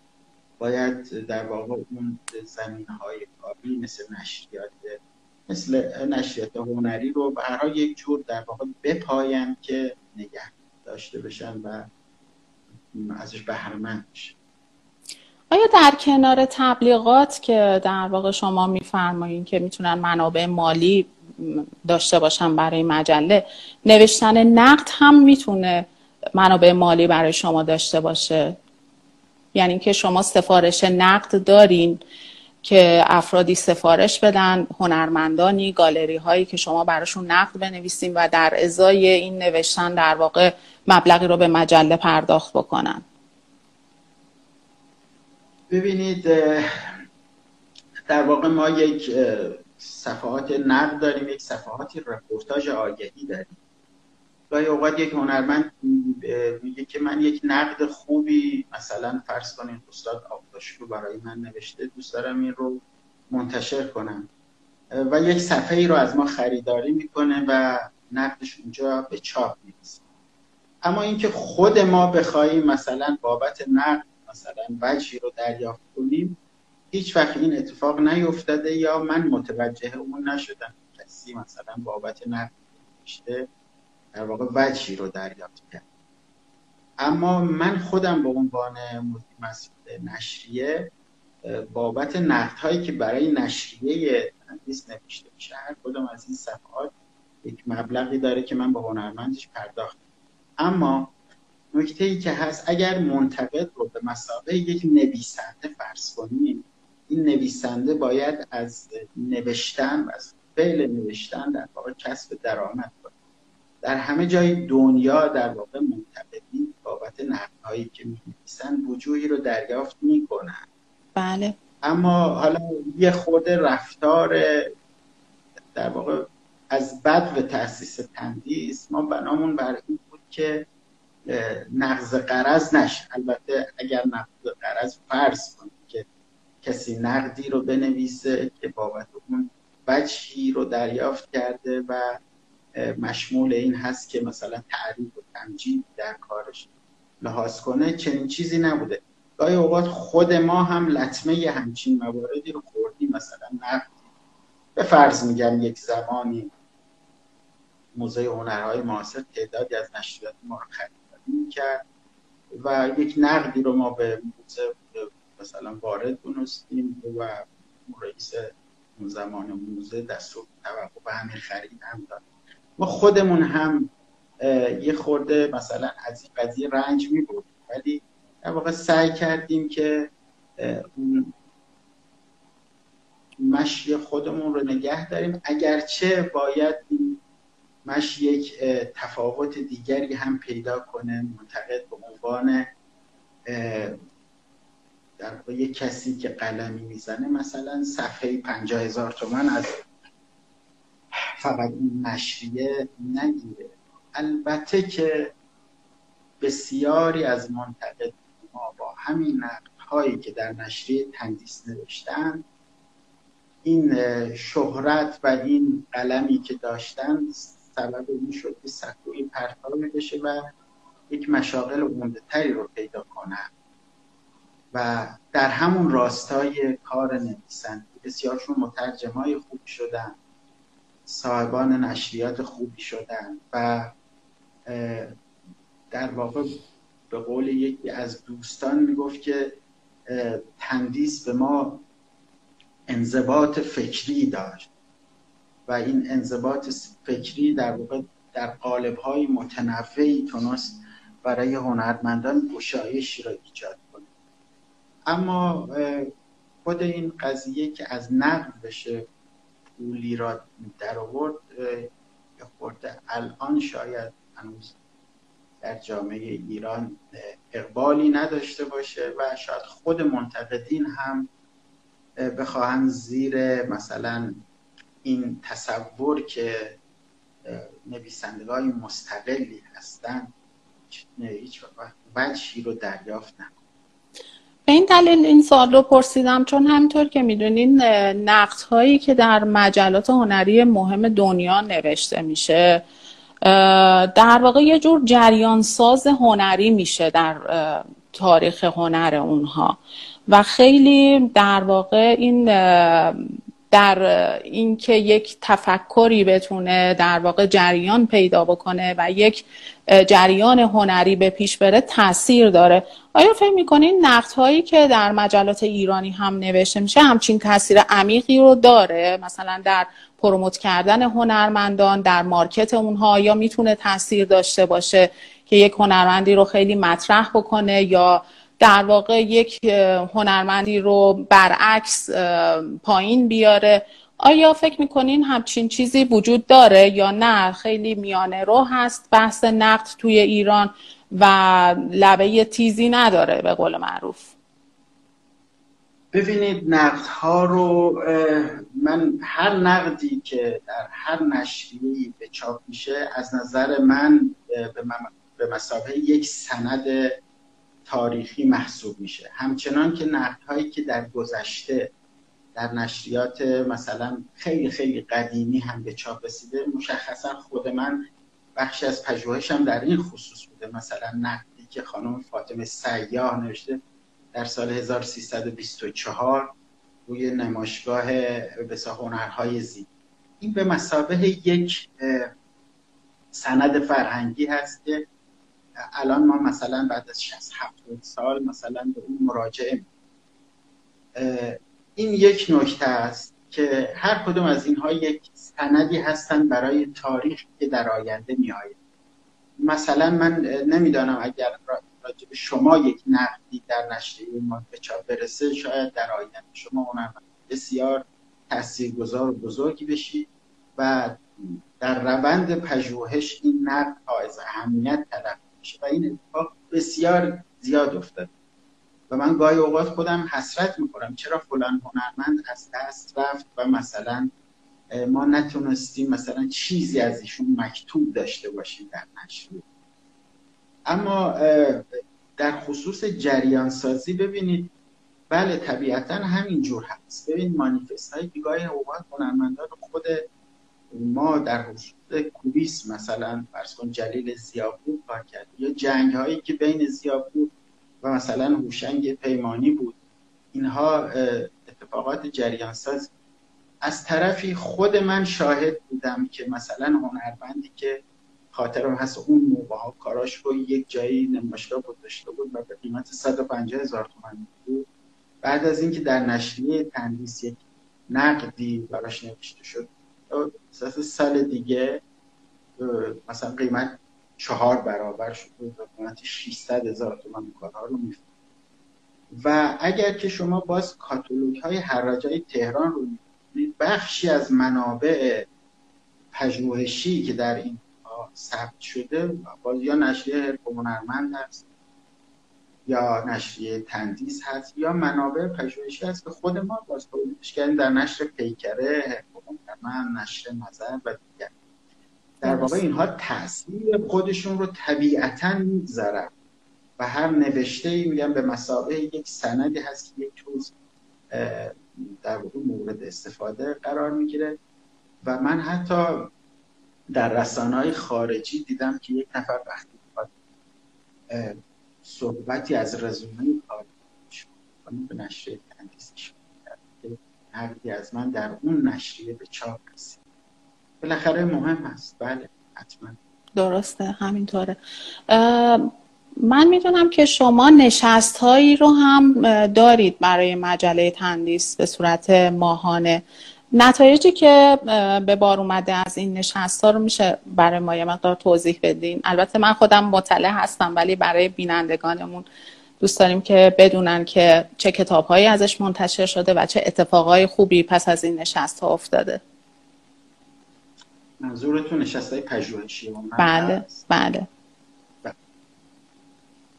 Speaker 2: باید در واقع اون زمین های کاری مثل نشریات مثل نشریات هنری رو به هر یک جور در واقع بپاین که نگه داشته بشن و ازش بهرمند بشن
Speaker 1: آیا در کنار تبلیغات که در واقع شما میفرمایید که می‌تونن منابع مالی داشته باشن برای مجله نوشتن نقد هم می‌تونه منابع مالی برای شما داشته باشه؟ یعنی که شما سفارش نقد دارین که افرادی سفارش بدن هنرمندانی گالری هایی که شما براشون نقد بنویسین و در ازای این نوشتن در واقع مبلغی رو به مجله پرداخت بکنن.
Speaker 2: ببینید در واقع ما یک صفحات نقد داریم یک صفحاتی رپورتاج آگهی داریم. گاهی اوقات یک هنرمند میگه که من یک نقد خوبی مثلا فرض کنید استاد رو برای من نوشته دوست دارم این رو منتشر کنم. و یک صفحه ای رو از ما خریداری می‌کنه و نقدش اونجا به چاپ می‌رسه. اما اینکه خود ما بخواهیم مثلا بابت نقد مثلا وجهی رو دریافت کنیم هیچ وقت این اتفاق نیفتاده یا من متوجه اون نشدم. کسی مثلا بابت نقد نوشته در واقع وجهی رو دریافت کرد. اما من خودم به عنوان مسئول نشریه بابت نقد هایی که برای نشریه تندیس نوشته میشه هر کدام از این صفحات یک مبلغی داره که من به هنرمندش پرداخت اما نکته ای که هست اگر منتقد رو به مسابقه یک نویسنده فرض کنیم این نویسنده باید از نوشتن و از فعل نوشتن در واقع کسب درآمد در همه جای دنیا در واقع منتقدین بابت نقدهایی که می نویسن وجوهی رو دریافت می‌کنن.
Speaker 1: بله.
Speaker 2: اما حالا یه خود رفتار در واقع از بد و تاسیس تندیس ما بنامون بر این بود که نقض قرض نشه. البته اگر نقض قرض فرض کنیم که کسی نقدی رو بنویسه که بابت اون وجهی رو دریافت کرده و مشمول این هست که مثلا تعریف و تمجید در کارش لحاظ کنه چنین چیزی نبوده. گاهی اوقات خود ما هم لطمه همچین مواردی رو خوردیم مثلا نقد. به فرض میگم یک زمانی موزه هنرهای معاصر تعدادی از نشریات ما رو خریداری می‌کرد و یک نقدی رو ما به موزه مثلا وارد دونستیم و رئیس اون زمان موزه دستور توقع به همین خرید هم داد. ما خودمون هم یه خورده مثلا از این قضیه رنج می ولی در واقع سعی کردیم که اون مشی خودمون رو نگه داریم. اگرچه باید این مشی یک تفاوت دیگری هم پیدا کنه منتقد به عنوان در یک کسی که قلمی می‌زنه مثلا صفحه پنجاه هزار تومن از فقط این نشریه نگیره. البته که بسیاری از منتقد ما با همین نقد هایی که در نشریه تندیس نوشتن این شهرت و این قلمی که داشتن سبب این شد که سکوی پرتابی بشه و یک مشاغل عمده تری رو پیدا کنن. و در همون راستای کار نویسندگی بسیارشون مترجم های خوب شدن. صاحبان نشریات خوبی شدن و در واقع به قول یکی از دوستان می‌گفت که تندیس به ما انضباط فکری داشت و این انضباط فکری در واقع در قالب های متنوعی تونست برای هنرمندان گشایشی را ایجاد کنه. اما خود این قضیه که از نقد بشه پولی را در آورد خورده الان شاید هنوز در جامعه ایران اقبالی نداشته باشه و شاید خود منتقدین هم بخواهند زیر مثلا این تصور که نویسندگان مستقلی هستن هیچ وجهی رو دریافت نکن
Speaker 1: به این دلیل این سوال رو پرسیدم چون همینطور که می‌دونین نقد هایی که در مجلات هنری مهم دنیا نوشته میشه در واقع یه جور جریان ساز هنری میشه در تاریخ هنر اونها. و خیلی در واقع این در اینکه یک تفکری بتونه در واقع جریان پیدا بکنه و یک جریان هنری به پیش بره تاثیر داره. آیا فکر می‌کنین نقد هایی که در مجلات ایرانی هم نوشته میشه همچین تاثیر عمیقی رو داره؟ مثلا در پروموت کردن هنرمندان در مارکت اونها یا می‌تونه تاثیر داشته باشه که یک هنرمندی رو خیلی مطرح بکنه یا در واقع یک هنرمندی رو برعکس پایین بیاره. آیا فکر می‌کنین همچین چیزی وجود داره یا نه؟ خیلی میانه رو هست بحث نقد توی ایران و لبه تیزی نداره به قول معروف.
Speaker 2: ببینید نقد ها رو من هر نقدی که در هر نشریه‌ای به چاپ میشه از نظر من به مسابقه یک سند تاریخی محسوب میشه. همچنان که نقد هایی که در گذشته در نشریات مثلا خیلی خیلی قدیمی هم به چاپ رسیده مشخصا خود من بخشی از پژوهشم در این خصوص بوده. مثلا نقدی که خانم فاطمه سیاه نوشته در سال 1324 روی نمایشگاه بسا هنرهای زی این به مسابه یک سند فرهنگی هست که الان ما مثلا بعد از 60 70 سال مثلا به اون مراجعه این یک نکته است که هر کدوم از اینها یک سندی هستن برای تاریخ که در آینده می آید. مثلا من نمی‌دانم اگر راجع به شما یک نقدی در نشریه ما به چاپ برسه شاید در آینده شما اونم بسیار تاثیرگذار و بزرگی بشید و در روند پژوهش این نقد از اهمیت تلقی و این اتفاق بسیار زیاد افتاد. و من گاهی اوقات خودم حسرت می‌کنم چرا فلان هنرمند از دست رفت و مثلا ما نتونستیم مثلا چیزی از ایشون مکتوب داشته باشیم در نشریه. اما در خصوص جریان سازی ببینید بله طبیعتا همین جور هست. ببین مانیفست های بیگاه اوقات هنرمندان خود ما در خصوص کوبیس مثلا فرض کن جلیل زیاپور کار کرد یا جنگ هایی که بین زیاپور و مثلا هوشنگ پیمانی بود. اینها اتفاقات جریان ساز از طرفی خود من شاهد بودم که مثلا هنرمندی که خاطرم هست اون موقع ها کاراش رو یک جایی نمایشگاه گذاشته بود و به قیمت 150 هزار تومن بود. بعد از اینکه در نشریه تندیس یک نقدی براش نوشته شد سال دیگه مثلا قیمت چهار برابر شد و قیمت 600 هزار تومن کارها رو و اگر که شما باز کاتالوگ های حراج تهران رو بخشی از منابع پژوهشی که در این ثبت شده باز یا نشریه هنرمند هست یا نشریه تندیس هست یا منابع پژوهشی هست که خود ما باز تولیدش کردیم در نشر پیکره من نشر نظر و دیگر. در واقع اینها تاثیر خودشون رو طبیعتا می‌گذارن. و هر نوشته ای میگم به مسابقه یک سندی هست که یک روز در واقع مورد استفاده قرار می‌گیره. و من حتی در رسانه های خارجی دیدم که یک نفر وقتی صحبتی از رزومه کار به نشریه تندیسش نقدی از من در اون نشریه به چاپ رسید. بالاخره مهم است. بله حتما.
Speaker 1: درسته همینطوره. من می‌دونم که شما نشست هایی رو هم دارید برای مجله تندیس به صورت ماهانه. نتایجی که به بار اومده از این نشست ها رو میشه برای ما یه مقدار توضیح بدین؟ البته من خودم مطلع هستم ولی برای بینندگانمون دوست داریم که بدونن که چه کتاب هایی ازش منتشر شده و چه اتفاقای خوبی پس از این نشست ها افتاده.
Speaker 2: منظورتون نشست های پژوهشی
Speaker 1: بله بله.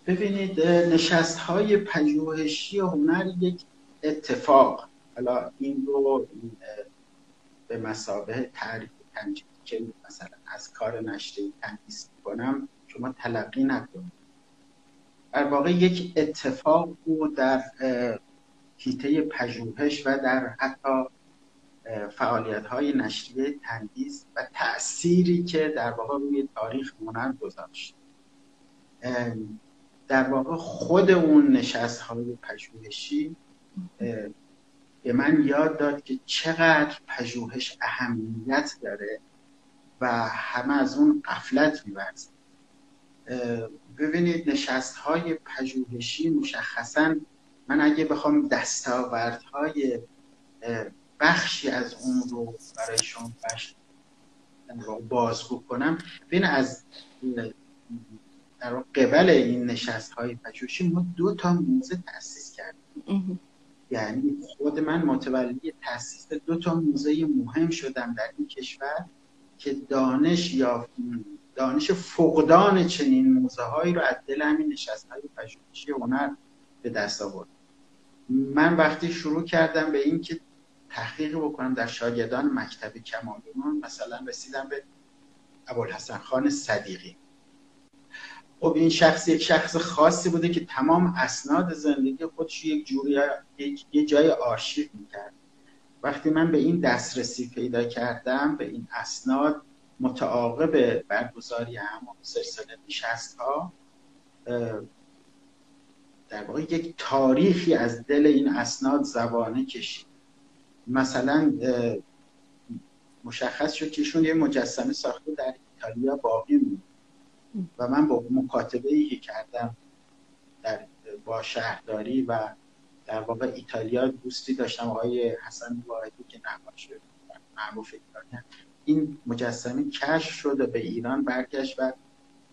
Speaker 2: ببینید نشست های پژوهشی هنر یک اتفاق. حالا این رو به مسابه تعریف تنجید که مثلا از کار نشری تنظیم کنم شما تلقی نکنید. در واقع یک اتفاق بود در کیته پژوهش و در حتی فعالیت های نشریه تندیس و تأثیری که در واقع روی تاریخ هنر گذاشت. در واقع خود اون نشست های پژوهشی به من یاد داد که چقدر پژوهش اهمیت داره و همه از اون قفلت میورزن ببینید نشست های پژوهشی مشخصا من اگه بخوام دستاوردهای بخشی از اون رو برایشون بخش بازگو کنم بین از در قبل این نشست های پژوهشی ما دو تا موزه تأسیس کردیم. یعنی خود من متولی تاسیس دو تا موزه مهم شدم در این کشور که دانش یا دانش فقدان چنین موزه هایی رو از دل همین نشست های پژوهشی هنر به دست آورد. من وقتی شروع کردم به این که تحقیق بکنم در شاگردان مکتب کمالون مثلا رسیدم به ابوالحسن خان صدیقی. خب این شخص یک شخص خاصی بوده که تمام اسناد زندگی خودش یک جوری یه جای آرشیو می‌کرد. وقتی من به این دسترسی پیدا کردم به این اسناد متعاقب برگزاری همون سلسله نشست ها در واقع یک تاریخی از دل این اسناد زبانه کشید. مثلا مشخص شد که ایشون یه مجسمه ساخته در ایتالیا باقی بود و من با مکاتبه ای که کردم در با شهرداری و در واقع ایتالیا دوستی داشتم آقای حسن واحدی که نقاش معروف ایتالیا این مجسمه کشف شد و به ایران برگشت و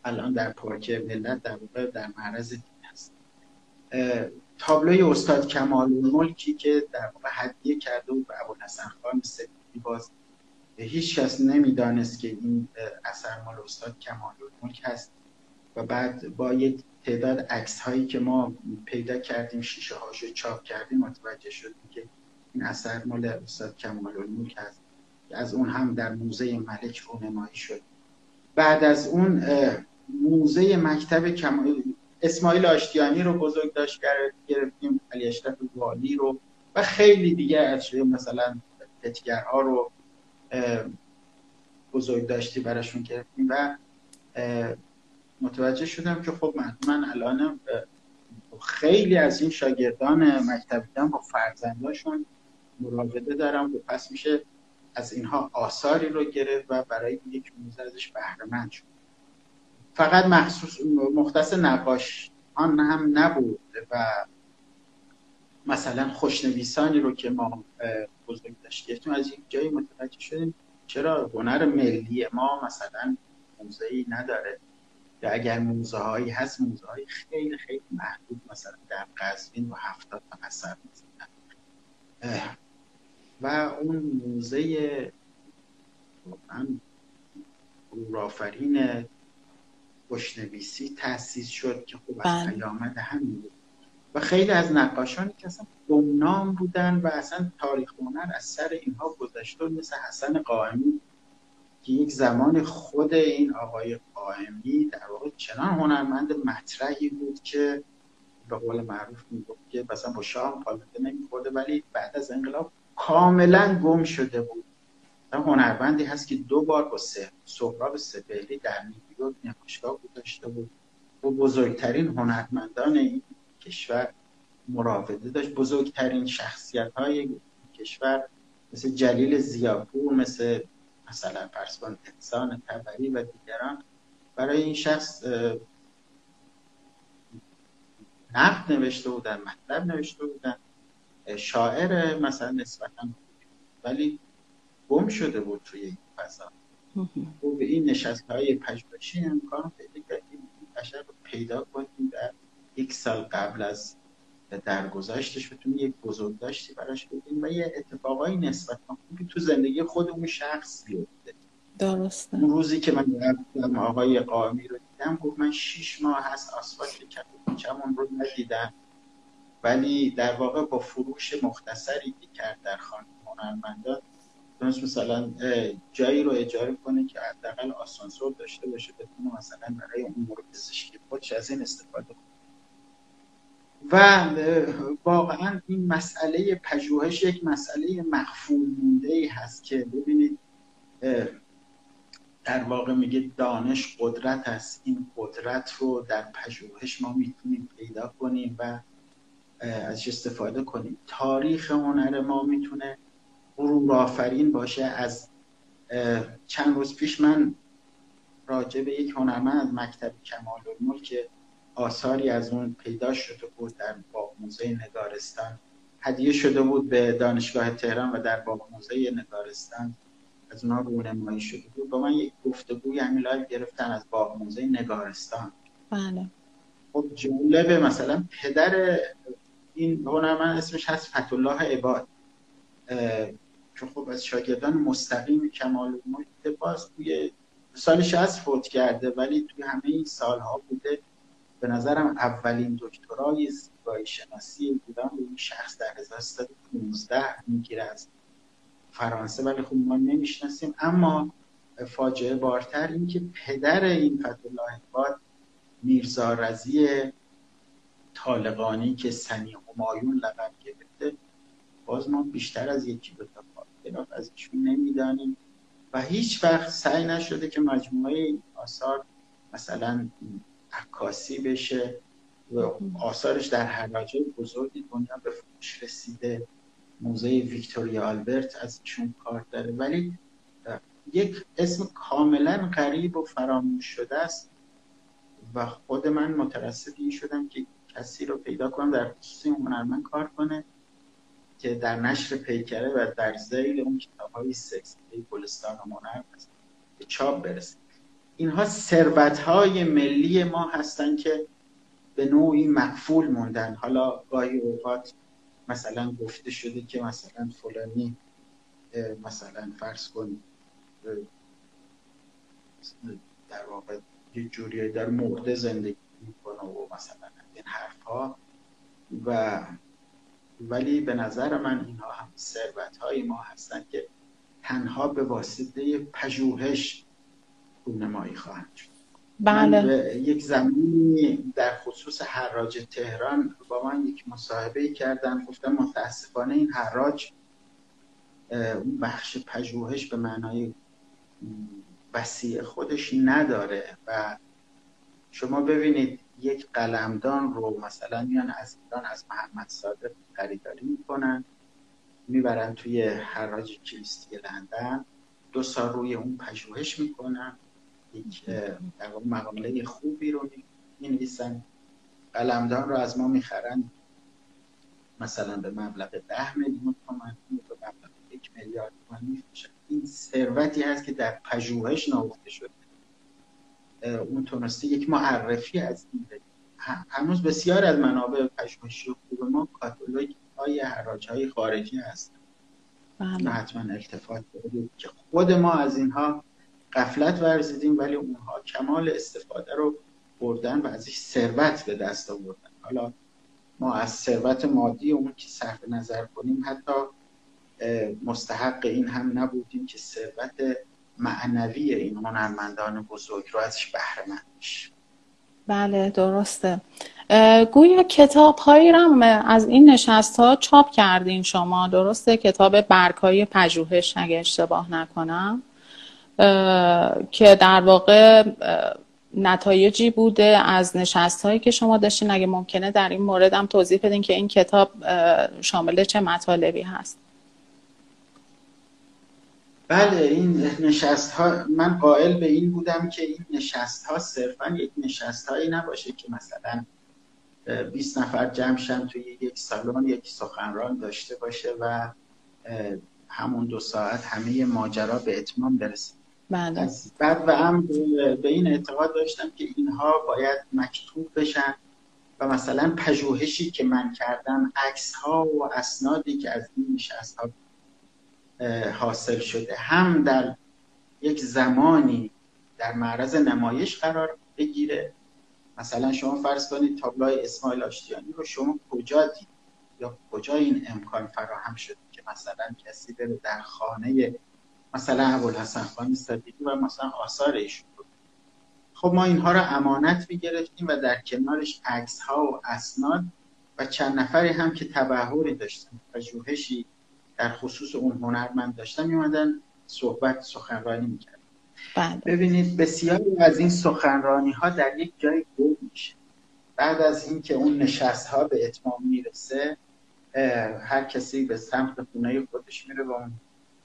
Speaker 2: الان در پارک ملت در واقع در معرض دید هست. تابلوی استاد کمال ملکی که در واقع هدیه کرده بود به ابوالحسن خان سپیدی باز هیچ کس نمی‌دانست که این اثر مال استاد کمال الملک هست و بعد با یک تعداد عکس هایی که ما پیدا کردیم شیشه هاشو چاپ کردیم متوجه شدیم که این اثر مال استاد کمال الملک هست. از اون هم در موزه ملک رونمایی شد. بعد از اون موزه مکتب کمال اسماعیل آشتیانی رو بزرگ داشت گرفتیم علی اشرف والی رو و خیلی دیگه از مثلا ها رو بزرگ داشتی براشون گرفتیم و متوجه شدم که خب من, من الان خیلی از این شاگردان مکتبیان با فرزنداشون مراوده دارم و پس میشه از اینها آثاری رو گرفت و برای یک موزه ازش بهره شد. فقط مخصوص مختص نقاش آن هم نبود و مثلا خوشنویسانی رو که ما بزرگ داشتیم از یک جایی متوجه شدیم چرا هنر ملی ما مثلا موزه ای نداره. یا اگر موزه هایی هست موزه های خیلی خیلی محدود مثلا در قزوین و هفتاد تا اثر و اون موزه واقعا رافرین خوشنویسی تأسیس شد که خوب از بله. پیامد همین بود و خیلی از نقاشانی که اصلا گمنام بودن و اصلا تاریخ هنر از سر اینها گذشته مثل حسن قائمی که یک زمان خود این آقای قائمی در واقع چنان هنرمند مطرحی بود که به قول معروف می‌گفت که مثلا با شاه پالنده نمیخورده ولی بعد از انقلاب کاملا گم شده بود. هنرمندی هست که دو بار با سهراب سپهری در نیویورک نمایشگاه گذاشته بود. و بزرگترین هنرمندان این کشور مراوده داشت. بزرگترین شخصیت های کشور مثل جلیل زیاپور مثل مثلا فرسبان انسان تبری و دیگران برای این شخص نقد نوشته بودن مطلب نوشته بودن. شاعر مثلا نسبتا ولی گم شده بود توی این فضا. و به این نشست های پژوهشی امکان پیدا کردیم بشر رو پیدا کنیم در یک سال قبل از درگذشتش بتونیم یک بزرگ داشتی براش بگیم و یه اتفاقایی نسبت خوبی تو زندگی خود اون شخص بیفته.
Speaker 1: درسته.
Speaker 2: اون روزی که من رفتم آقای قامی رو دیدم گفت من شیش ماه هست آسفالت کمون رو ندیدم. ولی در واقع با فروش مختصری که کرد در خانه هنرمندان تونست مثلا جایی رو اجاره کنه که حداقل آسانسور داشته باشه بتونه مثلا برای امور پزشکی خودش از این استفاده کنه. و واقعا این مسئله پژوهش یک مسئله مخفول مونده ای هست که ببینید در واقع میگه دانش قدرت است این قدرت رو در پژوهش ما می‌تونیم پیدا کنیم و ازش استفاده کنیم. تاریخ هنر ما می‌تونه غرور آفرین باشه. از چند روز پیش من راجع به یک هنرمند از مکتب کمال الملک آثاری از اون پیدا شده بود در باغ موزه نگارستان. هدیه شده بود به دانشگاه تهران و در باغ موزه نگارستان. از اونها رونمایی شده بود. با من یک گفتگوی همین live گرفتن از باغ موزه نگارستان.
Speaker 1: بله.
Speaker 2: خب جالبه مثلا پدر این هنرمند اسمش هست فتح‌الله عباد. که خب از شاگردان مستقیم کمال الملک باز توی سال 60 فوت کرده ولی توی همه این سالها بوده. به نظرم اولین دکترای زیبایی شناسی بودن به این شخص در 1315 می‌گیره از فرانسه. ولی خب ما نمی‌شناسیم. اما فاجعه بارتر این که پدر این فتولاه باد میرزا رزی طالقانی که سنی همایون لقب گرفته باز ما بیشتر از یکی دو تا از ایشون نمی‌دانیم. و هیچ وقت سعی نشده که مجموعه آثار مثلا عکاسی بشه و آثارش در حراجه بزرگی دنیا به فروش رسیده. موزه ویکتوریا آلبرت از ایشون کار داره. ولی یک اسم کاملا غریب و فراموش شده است و خود من مترسد این شدم که کسی رو پیدا کنم در خصوص هنرمند کار کنه که در نشر پیکره و در زیل اون کتاب های سکس گلستان و هنر به چاپ برسه. اینها ثروت های ملی ما هستن که به نوعی مقفول موندن. حالا گاهی اوقات مثلا گفته شده که مثلا فلانی مثلا فرض کن در واقع یه جوری در مرده زندگی می‌کنه و مثلا این حرف و ولی به نظر من اینها هم ثروت های ما هستند که تنها به واسطه پژوهش نمایی خواهند شد بله. یک زمانی در خصوص حراج تهران با من یک مصاحبه کردن گفتم متاسفانه این حراج اون بخش پژوهش به معنای وسیع خودش نداره و شما ببینید یک قلمدان رو مثلا میان از ایران از محمد صادق خریداری می‌کنن می‌برن توی حراج کریستی لندن دو سال روی اون پژوهش می‌کنن یک مقاله خوبی رو می نویسن قلمدان رو از ما می‌خرن. مثلا به مبلغ ده میلیون تومن به مبلغ یک میلیارد تومن میفروشن. این ثروتی هست که در پژوهش نهفته شده. اون تونسته یک معرفی از این هنوز بسیار از منابع پژوهشی خوب ما کاتالوگ های حراج های خارجی هست. بله. حتما التفات که خود ما از اینها قفلت ورزیدیم ولی اونها کمال استفاده رو بردن و ازش ثروت به دست آوردن. حالا ما از ثروت مادی اون که صرف نظر کنیم حتی مستحق این هم نبودیم که ثروت معنوی این هنرمندان بزرگ رو ازش بهره
Speaker 1: بله درسته. گویا کتاب هایی هم از این نشست ها چاپ کردین شما؟ درسته کتاب برگ های پژوهش اگه اشتباه نکنم. که در واقع نتایجی بوده از نشست هایی که شما داشتین. اگه ممکنه در این مورد هم توضیح بدین که این کتاب شامل چه مطالبی هست.
Speaker 2: بله این نشست ها من قائل به این بودم که این نشست ها صرفا یک نشست هایی نباشه که مثلا 20 نفر جمع شن توی یک سالن یک سخنران داشته باشه و همون دو ساعت همه ماجرا به اتمام برسه بله. بعد و هم به این اعتقاد داشتم که اینها باید مکتوب بشن و مثلا پژوهشی که من کردم عکس ها و اسنادی که از این نشست ها حاصل شده. هم در یک زمانی در معرض نمایش قرار بگیره. مثلا شما فرض کنید تابلوی اسماعیل آشتیانی رو شما کجا دید؟ یا کجا این امکان فراهم شده که مثلا کسی بره در خانه مثلا ابوالحسن خان صدیقی و مثلا آثار ایشون خب ما اینها رو امانت می‌گرفتیم و در کنارش عکس ها و اسناد و چند نفری هم که تبهری داشتن پژوهشی در خصوص اون هنرمند داشتن میومدن صحبت سخنرانی می‌کردن. بله. ببینید بسیاری از این سخنرانی ها در یک جای گم میشه. بعد از اینکه اون نشست ها به اتمام می‌رسه هر کسی به سمت خونه خودش میره و اون.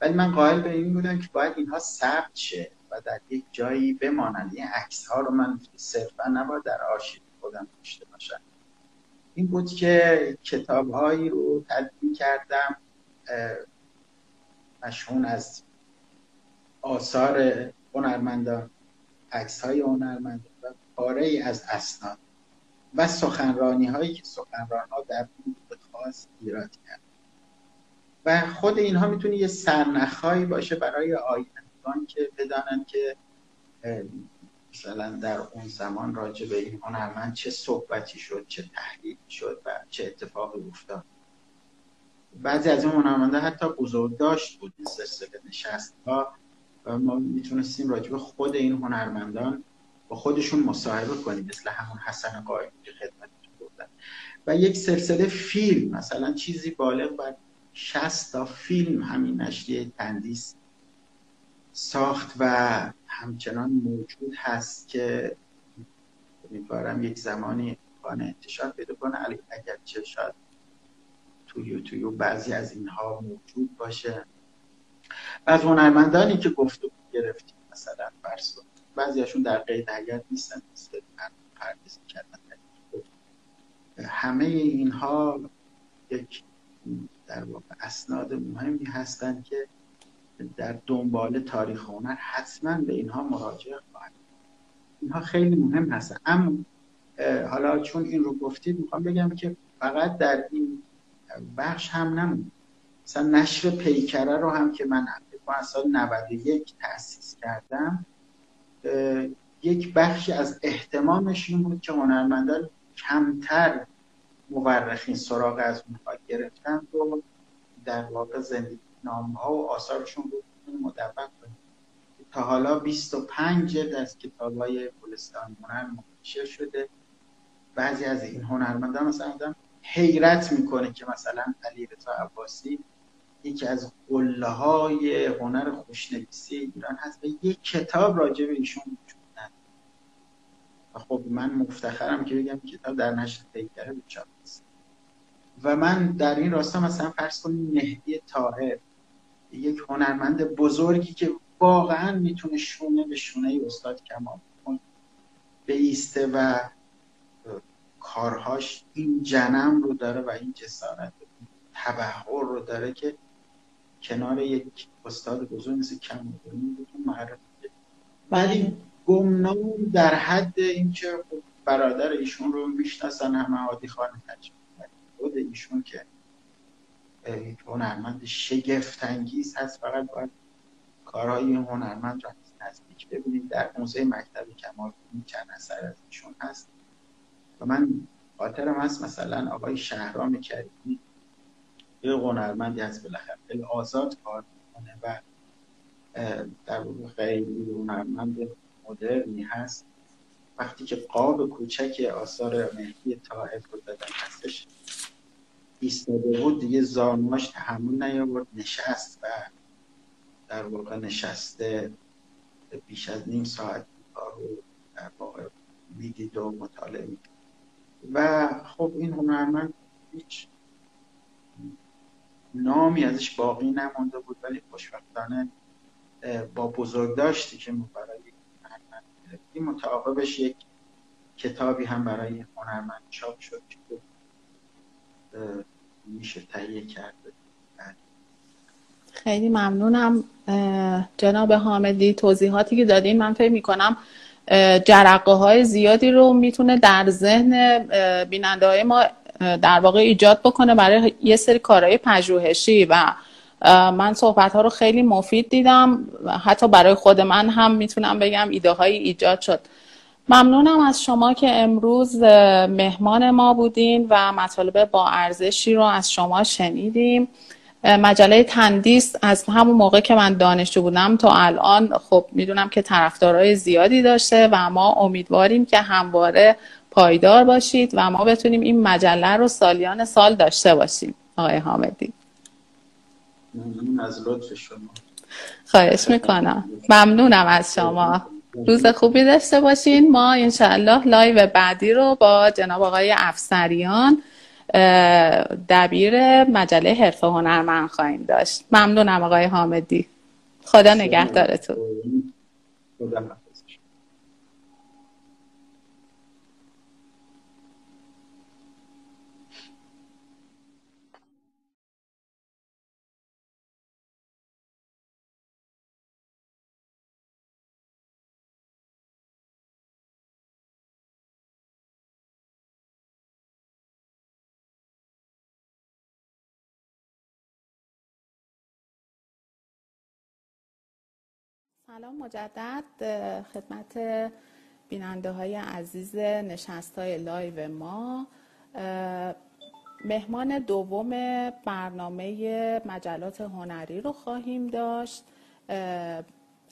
Speaker 2: ولی من قائل به این بودم که باید اینها ثبت شه و در یک جایی بمانند. این عکس ها رو من صرفا نباید در آرشیو خودم داشته باشم. این بود که کتاب هایی رو تدوین کردم. مشهون از آثار هنرمندان عکس های هنرمندان و پاره از اسناد و سخنرانی هایی که سخنران ها در خاص ایراد کرد. و خود اینها می‌تونه یه سرنخهایی باشه برای آیندگان که بدانن که مثلا در اون زمان راجع به این هنرمند چه صحبتی شد چه تحلیل شد و چه اتفاقی افتاد. بعضی از این هنرمنده حتی بزرگ داشت بود این سلسله نشست ها و ما می‌تونستیم راجع به خود این هنرمندان با خودشون مصاحبه کنیم مثل همون حسن قائمی که خدمتتون بودن و یک سلسله فیلم مثلا چیزی بالغ بر 60 تا فیلم همین نشریه تندیس ساخت و همچنان موجود هست که امیدوارم یک زمانی امکان انتشار پیدا کنه. چه شاید تو یوتیوب بعضی از اینها موجود باشه. و از هنرمندانی که گفتگو گرفتیم مثلا فرض بعضیشون در قید حیات نیستن مثل کردن همه اینها یک در واقع اسناد مهمی هستند که در دنبال تاریخ هنر حتما به اینها مراجعه خواهد اینها خیلی مهم هستن. اما حالا چون این رو گفتید می‌خوام بگم که فقط در این بخش هم نمون. مثلا نشر پیکره رو هم که من از سال 91 تأسیس کردم یک بخشی از احتمامش این بود که هنرمندان کمتر مورخین سراغ از اونها گرفتن رو در واقع زندگی نامه ها و آثارشون رو مدون کنیم. تا حالا 25 جلد از کتاب های گلستان هنر منتشر شده. بعضی از این هنرمندان مثلا حیرت می‌کنه که مثلا علی رضا عباسی یکی از قله های هنر خوشنویسی ایران هست و یک کتاب راجع به ایشون وجود و خب من مفتخرم که بگم کتاب در نشر پیکره به چاپ است و من در این راستا مثلا فرض کنیم مهدی طاهر یک هنرمند بزرگی که واقعا می‌تونه شونه به شونه استاد کمال بیسته و کارهاش این جنم رو داره و این جسارت تبهر رو داره که کنار یک استاد بزرگ مثل بتون معرفی ولی گمنام در حد اینکه خب برادر ایشون رو می‌شناسن همه عادی خانه تجربه خود ایشون که یک هنرمند شگفت انگیز هست فقط باید کارهای این هنرمند رو نزدیک ببینید. در موزه مکتب کمال چند اثر از ایشون هست. و من خاطرم هست مثلا آقای شهرام کریمی یه هنرمندی هست بالاخره. خیلی آزاد کار می‌کنه و در خیلی هنرمند مدرنی هست. وقتی که قاب کوچک آثار مهدی طاهر رو دادن هستش ایستاده بود دیگه زانواش تحمل نیاورد نشست و در واقع نشسته بیش از نیم ساعت کار رو در واقع می‌دید و مطالعه می‌دید و خب این هنرمند هیچ نامی ازش باقی نمانده بود ولی خوشبختانه با بزرگداشتی که ما برای هنرمند این متعاقبش یک کتابی هم برای هنرمند چاپ شد که میشه تهیه کرده
Speaker 1: خیلی ممنونم. جناب حامدی توضیحاتی که دادین من فکر می‌کنم جرقه های زیادی رو می‌تونه در ذهن بیننده های ما در واقع ایجاد بکنه برای یه سری کارهای پژوهشی و من صحبت ها رو خیلی مفید دیدم حتی برای خود من هم می‌تونم بگم ایده های ایجاد شد. ممنونم از شما که امروز مهمان ما بودین و مطالب با ارزشی رو از شما شنیدیم. مجله تندیس از همون موقع که من دانشجو بودم تا الان خب می‌دونم که طرفدارای زیادی داشته و ما امیدواریم که همواره پایدار باشید و ما بتونیم این مجله رو سالیان سال داشته باشیم. آقای حامدی.
Speaker 2: ممنون از لطف شما.
Speaker 1: خواهش می‌کنم. ممنونم از شما. روز خوبی داشته باشین. ما انشاءالله live بعدی رو با جناب آقای افسریان دبیر مجله حرف هنرمند خواهیم داشت. ممنونم آقای حامدی. خدا نگهدارتون. سلام مجدد. خدمت بیننده های عزیز نشست های live ما. مهمان دوم برنامه مجلات هنری رو خواهیم داشت.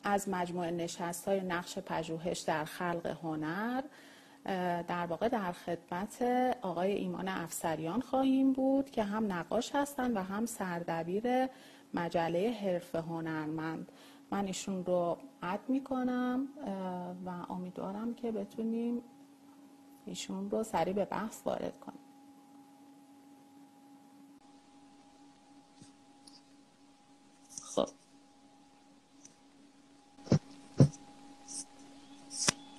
Speaker 1: از مجموعه نشست های نقش پژوهش در خلق هنر در واقع در خدمت آقای ایمان افسریان خواهیم بود که هم نقاش هستند و هم سردبیر مجله حرف هنرمند. من ایشون رو اد می‌کنم و امیدوارم که بتونیم ایشون رو سریع به بحث وارد کنیم. خب.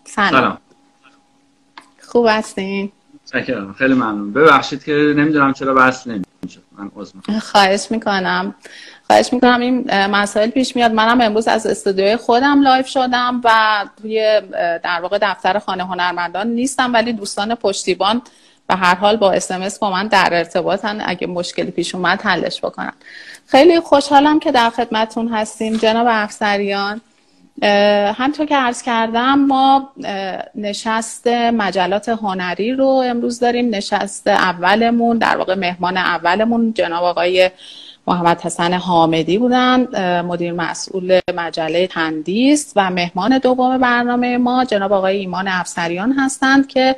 Speaker 1: سلام. خوب هستین؟
Speaker 3: خیلی ممنون. ببخشید که نمی‌دونم چرا بحث نمیشه من عذر
Speaker 1: خواهش می‌کنم. خواهش می‌کنم. این مسائل پیش میاد. منم امروز از استودیوی خودم live شدم و توی در واقع دفتر خانه هنرمندان نیستم ولی دوستان پشتیبان به هر حال با SMS با من در ارتباطن. اگه مشکلی پیش اومد حلش بکنم. خیلی خوشحالم که در خدمتون هستیم. جناب افسریان. همونطور که عرض کردم ما نشست مجلات هنری رو امروز داریم. نشست اولمون در واقع مهمان اولمون جناب آقای محمد حسن حامدی بودن مدیر مسئول مجله تندیس و مهمان دوم برنامه ما جناب آقای ایمان افسریان هستند که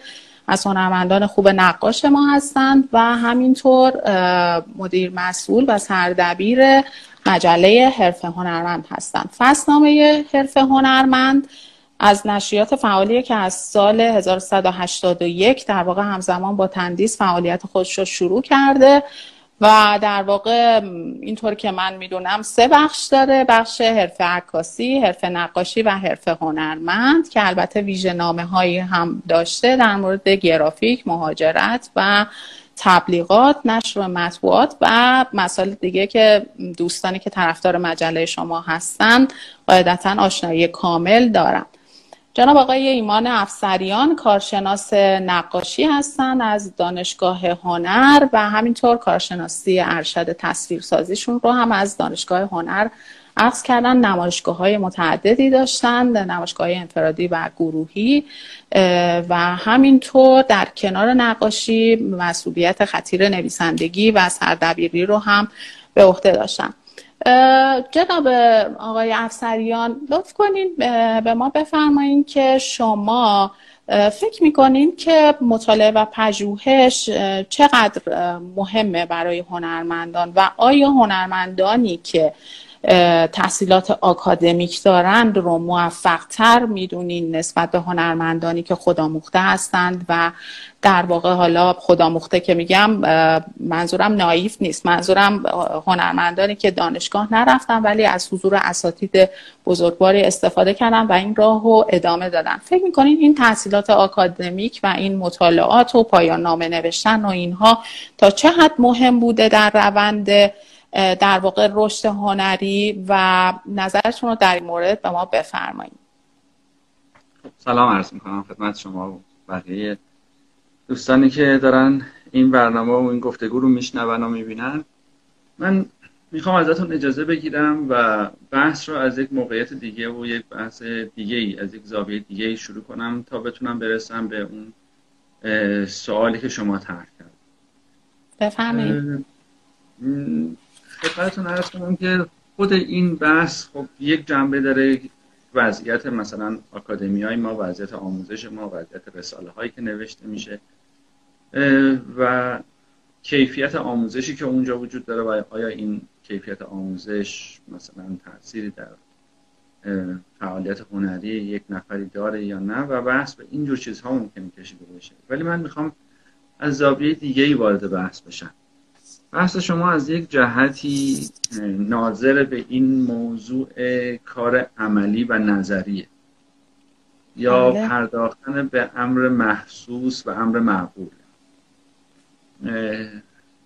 Speaker 1: از هنرمندان خوب نقاش ما هستند و همینطور مدیر مسئول و سردبیر مجله حرف هنرمند هستند فصلنامه حرف هنرمند از نشریات فعالیه که از سال 1181 در واقع همزمان با تندیس فعالیت خودش رو شروع کرده و در واقع اینطور که من می‌دونم سه بخش داره بخش حرف عکاسی، حرف نقاشی و حرف هنرمند که البته ویژه نامه هایی هم داشته در مورد گرافیک، مهاجرت و تبلیغات، نشر مطبوعات و مسائل دیگه که دوستانی که طرفدار مجله شما هستن قاعدتا آشنایی کامل دارن. جناب آقای ایمان افسریان کارشناس نقاشی هستند از دانشگاه هنر و همینطور کارشناسی ارشد تصویرسازیشون رو هم از دانشگاه هنر عقص کردن نمایشگاه های متعددی داشتند نمایشگاه انفرادی و گروهی و همینطور در کنار نقاشی مسئولیت خطیر نویسندگی و سردبیری رو هم به عهده داشتن. جناب آقای افسریان لطف کنین به ما بفرمایین که شما فکر می‌کنین که مطالعه و پژوهش چقدر مهمه برای هنرمندان و آیا هنرمندانی که تحصیلات آکادمیک دارند رو موفق تر می‌دونین نسبت به هنرمندانی که خودآموخته هستند و در واقع حالا خودآموخته که میگم منظورم نایف نیست. منظورم هنرمندانی که دانشگاه نرفتن ولی از حضور اساتید بزرگواری استفاده کردن و این راه رو ادامه دادن. فکر می‌کنین این تحصیلات آکادمیک و این مطالعات و پایان نامه نوشتن و اینها تا چه حد مهم بوده در روند در واقع رشد هنری و نظرتون رو در این مورد به ما بفرمایید.
Speaker 3: سلام عرض می‌کنم خدمت شما و بقیه دوستانی که دارن این برنامه و این گفتگو رو میشنون و می‌بینن. من می‌خوام ازتون اجازه بگیرم و بحث رو از یک موقعیت دیگه و یک بحث دیگه ای از یک زاویه دیگه ای شروع کنم تا بتونم برسم به اون سوالی که شما طرح کرد
Speaker 1: بفرمایید.
Speaker 3: خدمتتون عرض کنم که خود این بحث خب یک جنبه داره وضعیت مثلا آکادمی های ما وضعیت آموزش ما وضعیت رساله هایی که نوشته میشه و کیفیت آموزشی که اونجا وجود داره و آیا این کیفیت آموزش مثلا تأثیری در فعالیت هنری یک نفری داره یا نه و بحث به این جور چیزها ممکن کشیده بشه. ولی من می‌خوام از زاویه دیگه ای وارد بحث بشم. بحث شما از یک جهتی ناظر به این موضوع کار عملی و نظریه. یا بله. پرداختن به امر محسوس و امر معقول.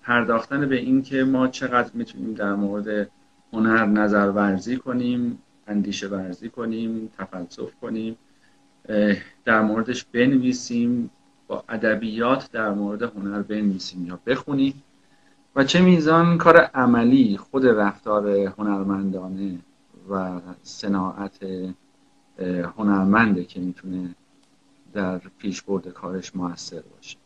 Speaker 3: پرداختن به این که ما چقدر می‌تونیم در مورد هنر نظر ورزی کنیم اندیشه ورزی کنیم تفلسف کنیم در موردش بنویسیم با ادبیات در مورد هنر بنویسیم یا بخونیم. و چه میزان کار عملی خود رفتار هنرمندانه و صناعت هنرمنده که می‌تونه در پیشبرد کارش موثر باشه.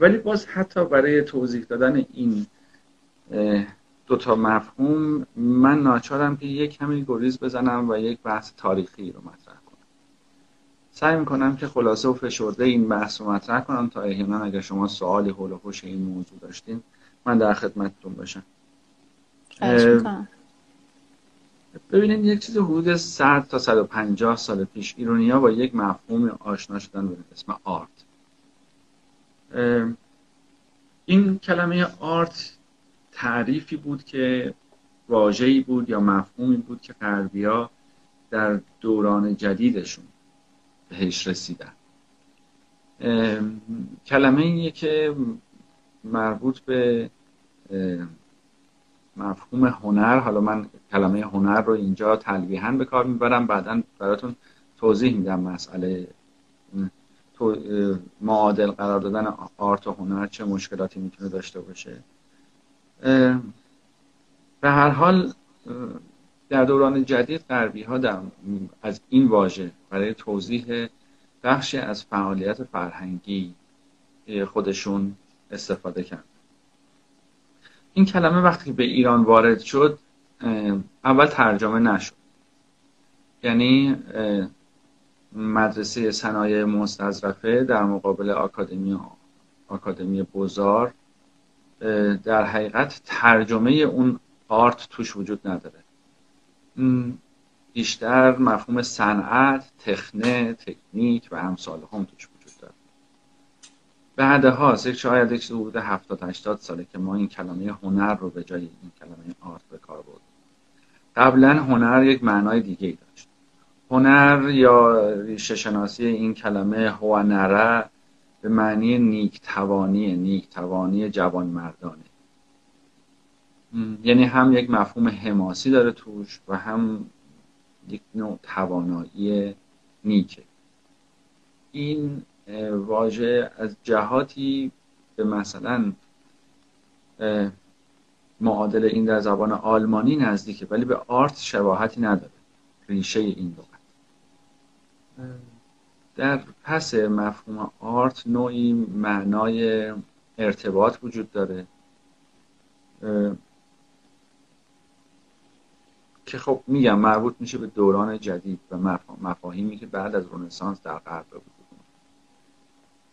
Speaker 3: ولی باز حتی برای توضیح دادن این دوتا مفهوم من ناچارم که یک کمی گریز بزنم و یک بحث تاریخی رو مطرح سعی می‌کنم که خلاصه و فشرده این بحث رو مطرح کنم تا احیانا اگر شما سوالی حول و این موضوع داشتین من در خدمتتون باشم. ببینید یک چیز حدود 100 تا 150 سال پیش ایرونیا با یک مفهوم آشنا شدن به اسم آرت. این کلمه آرت تعریفی بود که واژه‌ای بود یا مفهومی بود که غربیا در دوران جدیدشون بهش رسیدن. کلمه اینیه که مربوط به مفهوم هنر. حالا من کلمه هنر رو اینجا تلویحا به کار می‌برم. بعدا براتون توضیح میدم مسئله معادل قرار دادن آرت و هنر چه مشکلاتی می‌تونه داشته باشه. به هر حال در دوران جدید غربی ها در از این واژه برای توضیح بخشی از فعالیت فرهنگی خودشون استفاده کرد. این کلمه وقتی به ایران وارد شد اول ترجمه نشد. یعنی مدرسه صنایع مستظرفه در مقابل آکادمی آکادمی بزار در حقیقت ترجمه اون آرت توش وجود نداره. بیشتر مفهوم صنعت، تخنه، تکنیک و امثال هم توش وجود داره. بعدها یک شاید یک حدود 70 80 ساله که ما این کلمه هنر رو به جای این کلمه آرت به کار بردیم. قبلا هنر یک معنای دیگه ای داشت. هنر یا ریشه شناسی این کلمه هوانره به معنی نیک توانی نیک توانی جوان مردانه یعنی هم یک مفهوم حماسی داره توش و هم یک نوع توانایی نیکه. این واژه از جهاتی به مثلا معادل این در زبان آلمانی نزدیکه ولی به آرت شباهتی نداره. ریشه این لغت در پس مفهوم آرت نوعی معنای ارتباط وجود داره. که خب میگم مربوط میشه به دوران جدید و مفاهیمی که بعد از رنسانس در غرب وجود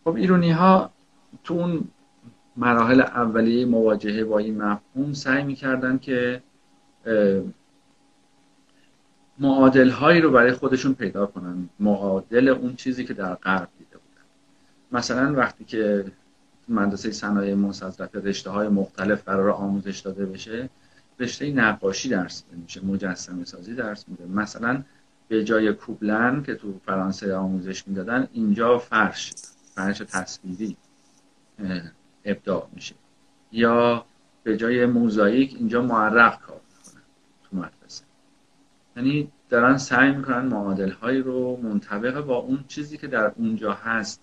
Speaker 3: خب ایرونی ها تو اون مراحل اولیه مواجهه با این مفهوم سعی می‌کردن که معادل هایی رو برای خودشون پیدا کنن. معادل اون چیزی که در غرب دیده بودن. مثلا وقتی که مدرسه صنایع مستظرفه رشته های مختلف قرار آموزش داده بشه رشته نقاشی درس میشه مجسمه سازی درس میده. مثلا به جای کوبلن که تو فرانسه آموزش می‌دادن اینجا فرش فرش تصویری ابداع میشه. یا به جای موزاییک اینجا معرق کار می‌کنن تو مدرسه. یعنی دارن سعی می‌کنن معادل هایی رو منطبق با اون چیزی که در اونجا هست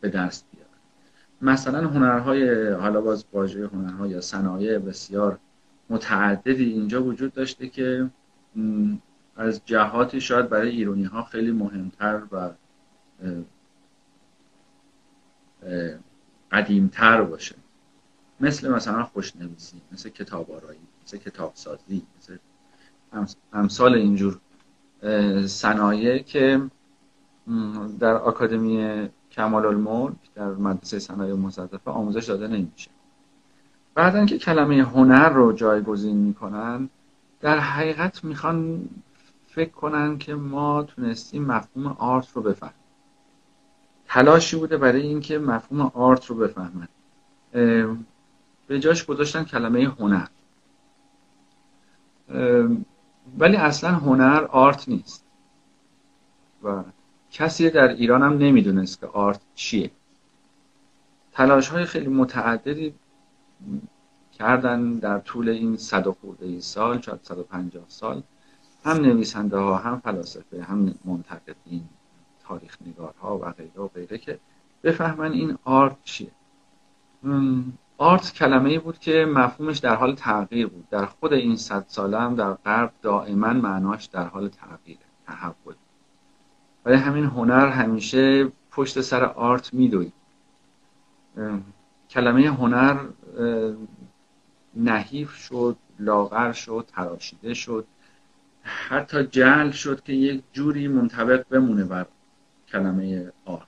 Speaker 3: به دست بیارن. مثلا هنرهای حالا باز واژه هنرهای یا صنایع بسیار متعددی اینجا وجود داشته که از جهاتی شاید برای ایرانی ها خیلی مهمتر و قدیمتر باشه. مثل مثلا خوشنویسی مثل کتاب آرایی مثل کتاب سازی مثل امثال اینجور صنایع که در آکادمی کمال الملک در مدرسه صنایع مصدفه آموزش داده نمیشه. بعدا که کلمه هنر رو جایگزین می‌کنن در حقیقت می‌خوان فکر کنن که ما تونستیم مفهوم آرت رو بفهمیم. تلاشی بوده برای اینکه مفهوم آرت رو بفهمن. به جاش گذاشتن کلمه هنر. ولی اصلا هنر آرت نیست. و کسی در ایران هم نمی‌دونست که آرت چیه. تلاش های خیلی متعددی کردن در طول این صد و خورده سال شاید 150 سال. هم نویسنده ها هم فلاسفه هم منتقدین تاریخ نگارها و غیره و غیره که بفهمن این آرت چیه. آرت کلمه بود که مفهومش در حال تغییر بود. در خود این صد ساله هم در غرب دائما معناش در حال تغییر تحول. ولی همین هنر همیشه پشت سر آرت میدوید. کلمه هنر نحیف شد لاغر شد تراشیده شد. حتی جل شد که یک جوری منطبق بمونه بر کلمه آرت.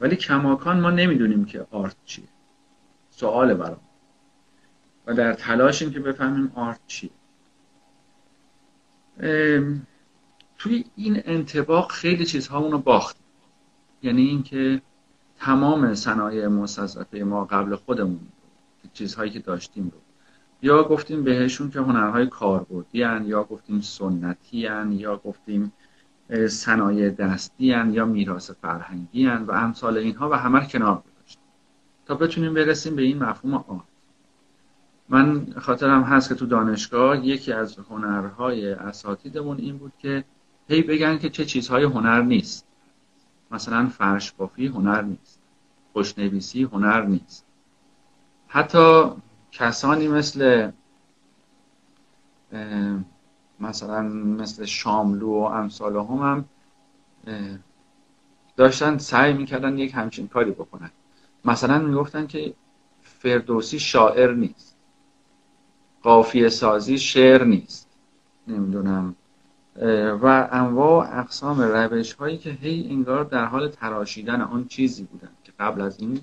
Speaker 3: ولی کماکان ما نمی‌دونیم که آرت چیه. سوال برام. و در تلاشیم که بفهمیم آرت چیه. توی این انتباق خیلی چیزها اونو باخت یعنی اینکه تمام صنایع مستضعفه ما قبل خودمون چیزهایی که داشتیم رو. یا گفتیم بهشون که هنرهای کاربردی یا گفتیم سنتی یا گفتیم صنایع دستی یا میراث فرهنگی و امثال اینها و همه کنار گذاشتیم. تا بتونیم برسیم به این مفهوم آرت من خاطرم هست که تو دانشگاه یکی از هنرهای اساتیدمون این بود که هی بگن که چه چیزهای هنر نیست. مثلا فرش بافی هنر نیست. خوشنویسی هنر نیست. حتی کسانی مثل مثلا مثل شاملو و امثال هم, هم داشتن سعی می‌کردن یک همچین کاری بکنن. مثلا می‌گفتن که فردوسی شاعر نیست. قافیه سازی شعر نیست. نمی‌دونم. و انواع و اقسام روش هایی که هی انگار در حال تراشیدن آن چیزی بودن که قبل از این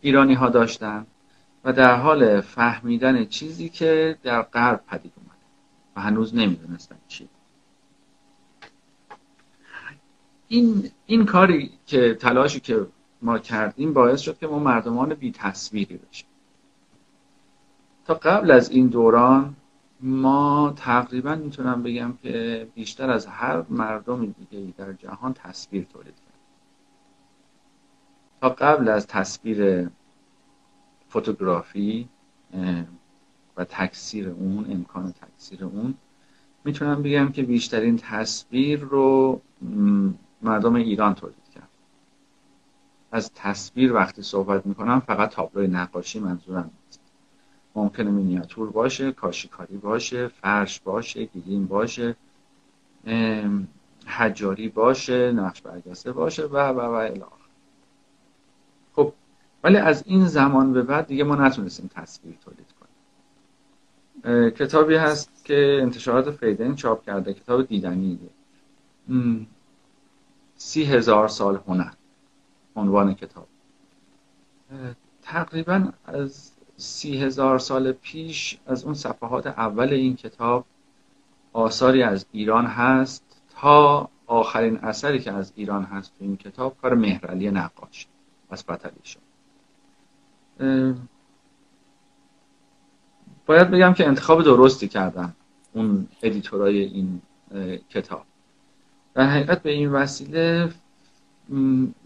Speaker 3: ایرانی ها داشتن و در حال فهمیدن چیزی که در غرب پدید اومده و هنوز نمی‌دونستن چی. این این کاری که تلاشی که ما کردیم باعث شد که ما مردمان بی تصویری بشیم. تا قبل از این دوران ما تقریبا می‌تونم بگم که بیشتر از هر مردم دیگه در جهان تصویر تولید کرد. تا قبل از تصویر فوتوگرافی و تکثیر اون امکان تکثیر اون می‌تونم بگم که بیشترین تصویر رو مردم ایران تولید کرد. از تصویر وقتی صحبت می‌کنم فقط تابلوی نقاشی منظورم نیست. ممکنه مینیاتور باشه کاشیکاری باشه فرش باشه گیلیم باشه حجاری باشه نقش برگسته باشه و و و الاخر خب ولی از این زمان به بعد دیگه ما نتونستیم تصویر تولید کنیم. کتابی هست که انتشارات فیدن چاپ کرده کتاب دیدنیه. سی هزار سال هنر عنوان کتاب. تقریبا از سی هزار سال پیش از اون صفحات اول این کتاب آثاری از ایران هست تا آخرین اثری که از ایران هست تو این کتاب کار مهرعلی نقاش از بطلی شد باید بگم که انتخاب درستی کردم اون ادیتورای این کتاب. در حقیقت به این وسیله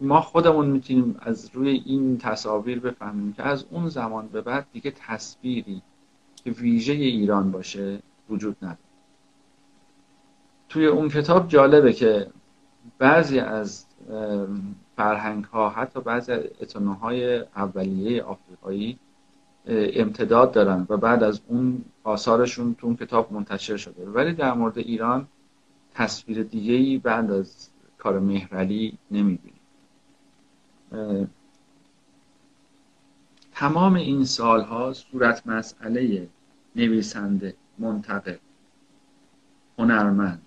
Speaker 3: ما خودمون می‌تونیم از روی این تصاویر بفهمیم که از اون زمان به بعد دیگه تصویری که ویژه ایران باشه وجود نداره. توی اون کتاب جالبه که بعضی از فرهنگ ها حتی بعضی از های اولیه آفریقایی امتداد دارن و بعد از اون آثارشون تو اون کتاب منتشر شده. ولی در مورد ایران تصویر دیگه ای بعد از کار مهرعلی نمی‌بینیم. تمام این سالها صورت مسئله نویسنده منتقد هنرمند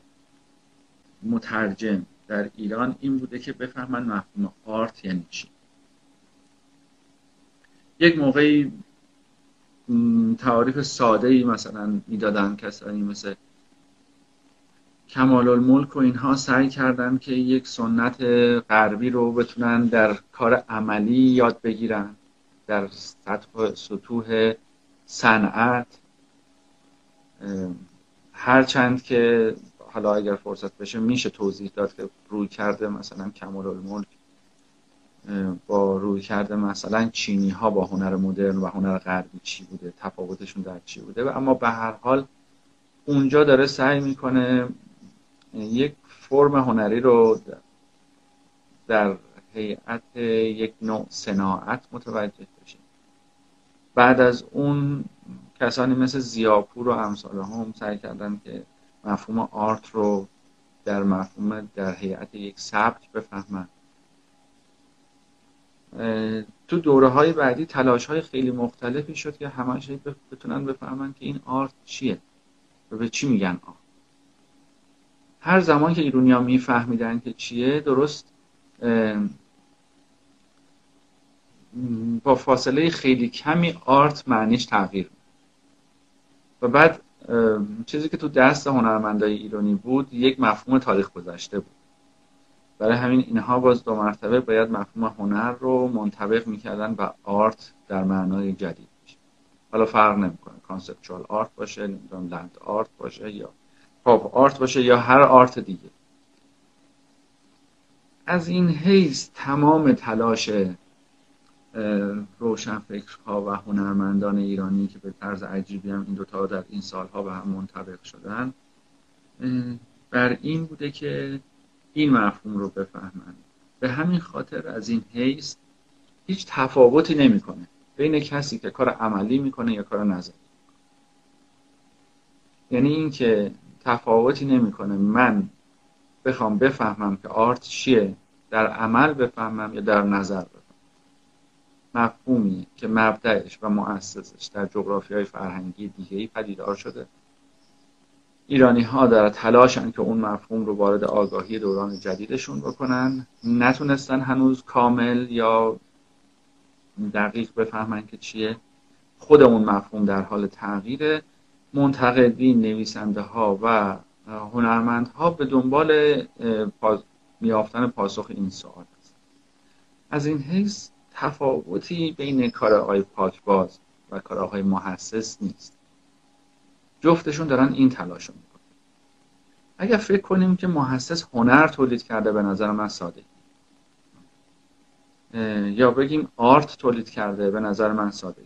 Speaker 3: مترجم در ایران این بوده که بفهمن مفهوم آرت یعنی چی. یک موقعی تعاریف ساده ای مثلا می‌دادن کسانی مثل کمال الملک و اینها سعی کردن که یک سنت غربی رو بتونن در کار عملی یاد بگیرن در سطح سطوح صنعت. هرچند که حالا اگر فرصت بشه میشه توضیح داد که روی کرده مثلا کمال الملک با روی کرده مثلا چینی ها با هنر مدرن و هنر غربی چی بوده تفاوتشون در چی بوده؟ و اما به هر حال اونجا داره سعی می‌کنه یک فرم هنری رو در هیئت یک نوع صناعت متوجه بشیم. بعد از اون کسانی مثل زیاپور و امثال هم سعی کردن که مفهوم آرت رو در مفهوم در هیئت یک سبک بفهمن. تو دوره های بعدی تلاش های خیلی مختلفی شد که همش بتونن بفهمن که این آرت چیه و به چی میگن آرت. هر زمان که ایرونیا میفهمیدن که چیه درست با فاصله خیلی کمی آرت معنیش تغییر و بعد چیزی که تو دست هنرمندای ایرانی بود یک مفهوم تاریخ گذشته بود. برای همین اینها باز دو مرتبه باید مفهوم هنر رو منطبق می‌کردن و art در معنای جدید حالا فرق نمی‌کنه. conceptual art باشه نمی‌دونم land art باشه یا pop art باشه یا هر art دیگه. از این حیث تمام تلاش روشنفکرها و هنرمندان ایرانی که به طرز عجیبی هم این دوتا در این سالها به هم منطبق شدن بر این بوده که این مفهوم رو بفهمند به همین خاطر از این حیث هیچ تفاوتی نمی‌کنه بین کسی که کار عملی می‌کنه یا کار نظری یعنی اینکه تفاوتی نمی‌کنه. من بخوام بفهمم که آرت چیه در عمل بفهمم یا در نظر بفهمم. مفهومی که مبدعش و مؤسسش در جغرافی های فرهنگی دیگه ای پدیدار شده. ایرانی ها در تلاشن که اون مفهوم رو وارد آگاهی دوران جدیدشون بکنن. نتونستن هنوز کامل یا دقیق بفهمن که چیه. خود اون مفهوم در حال تغییر منتقدین نویسنده ها و هنرمندها به دنبال میافتن پاسخ این سوال است. از این حیث تفاوتی بین کار آقای پاکباز و کار آقای محسس نیست. جفتشون دارن این تلاش رو می‌کنن. اگر فکر کنیم که محسس هنر تولید کرده به نظر من ساده یا بگیم آرت تولید کرده به نظر من ساده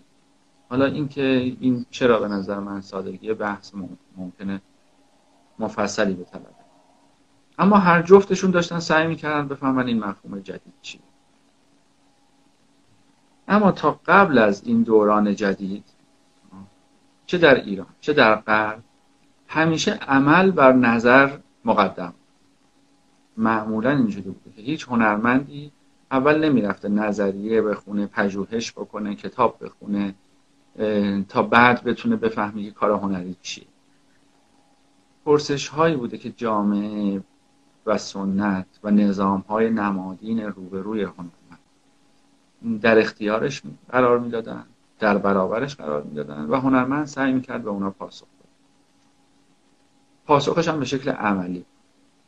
Speaker 3: حالا اینکه این چرا به نظر من سادگی؟ بحث ممکنه مفصلی به طلبه اما هر جفتشون داشتن سعی می‌کردن بفهمن این مفهوم جدید چیه. اما تا قبل از این دوران جدید چه در ایران چه در غرب همیشه عمل بر نظر مقدم. معمولا اینجوری بوده که هیچ هنرمندی اول نمی‌رفته نظریه بخونه پژوهش بکنه کتاب بخونه. تا بعد بتونه بفهمی که کار هنری چیه. پرسش هایی بوده که جامعه و سنت و نظام های نمادین روبروی هنرمند در اختیارش قرار می‌دادن در برابرش قرار می‌دادن و هنرمند سعی می‌کرد به اونا پاسخ بده. پاسخش هم به شکل عملی.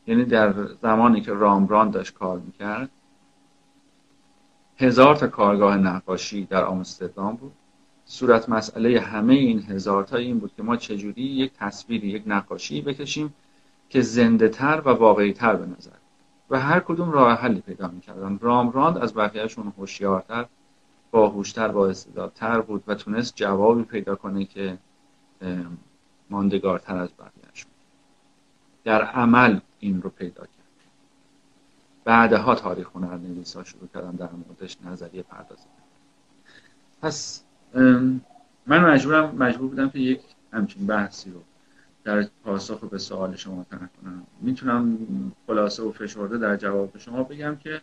Speaker 3: یعنی در زمانی که رامبران داشت کار می‌کرد هزار تا کارگاه نقاشی در آمستردام بود. صورت مسئله همه این هزار تا این بود که ما چجوری یک تصویری یک نقاشی بکشیم که زنده تر و واقعی تر به نظر و هر کدوم راه حلی پیدا می‌کردن. رامراند از بقیهشون هوشیارتر باهوشتر با استعدادتر بود و تونست جوابی پیدا کنه که ماندگارتر از بقیهشون. در عمل این رو پیدا کرد. بعدها تاریخ هنر نویسا شروع کردن در موردش نظریه پردازی. پس من مجبورم مجبور بودم که یک همچین بحثی رو در پاسخ به سوال شما مطرح کنم. می‌تونم خلاصه و فشرده در جواب شما بگم که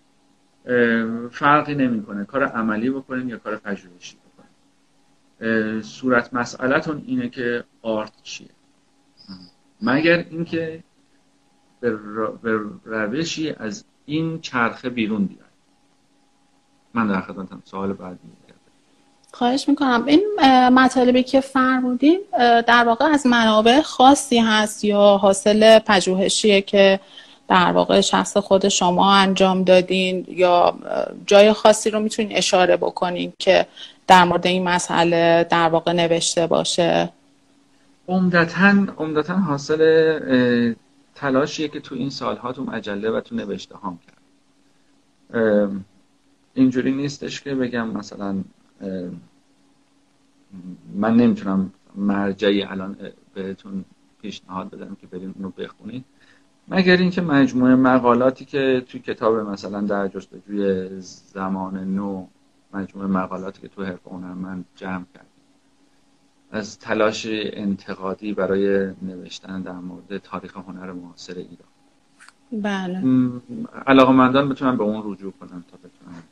Speaker 3: فرقی نمی‌کنه کار عملی بکنیم یا کار پژوهشی بکنیم. صورت مسئلهتون اینه که آرت چیه؟ مگر اینکه به روشی از این چرخه بیرون بیاید. من در خدمتم. سوال بعدی.
Speaker 1: خواهش می‌کنم. این مطالبی که فرمودین در واقع از منابع خاصی هست یا حاصل پژوهشیه که در واقع شخص خود شما انجام دادین یا جای خاصی رو می‌تونین اشاره بکنین که در مورد این مسئله در واقع نوشته باشه؟
Speaker 3: عمدتا عمدتا حاصل تلاشیه که تو این سالها تو مجله و تو نوشته هام کرد اینجوری نیستش که بگم مثلا من نمی‌تونم مرجعی الان بهتون پیشنهاد بدم که بریم اونو بخونید مگر اینکه مجموعه مقالاتی که توی کتاب مثلا در جستجوی زمان نو مجموعه مقالاتی که تو حرف من جمع کرد از تلاش انتقادی برای نوشتن در مورد تاریخ هنر معاصر ایران.
Speaker 1: بله.
Speaker 3: علاقه مندان بتونم به اون رجوع کنم تا بتونم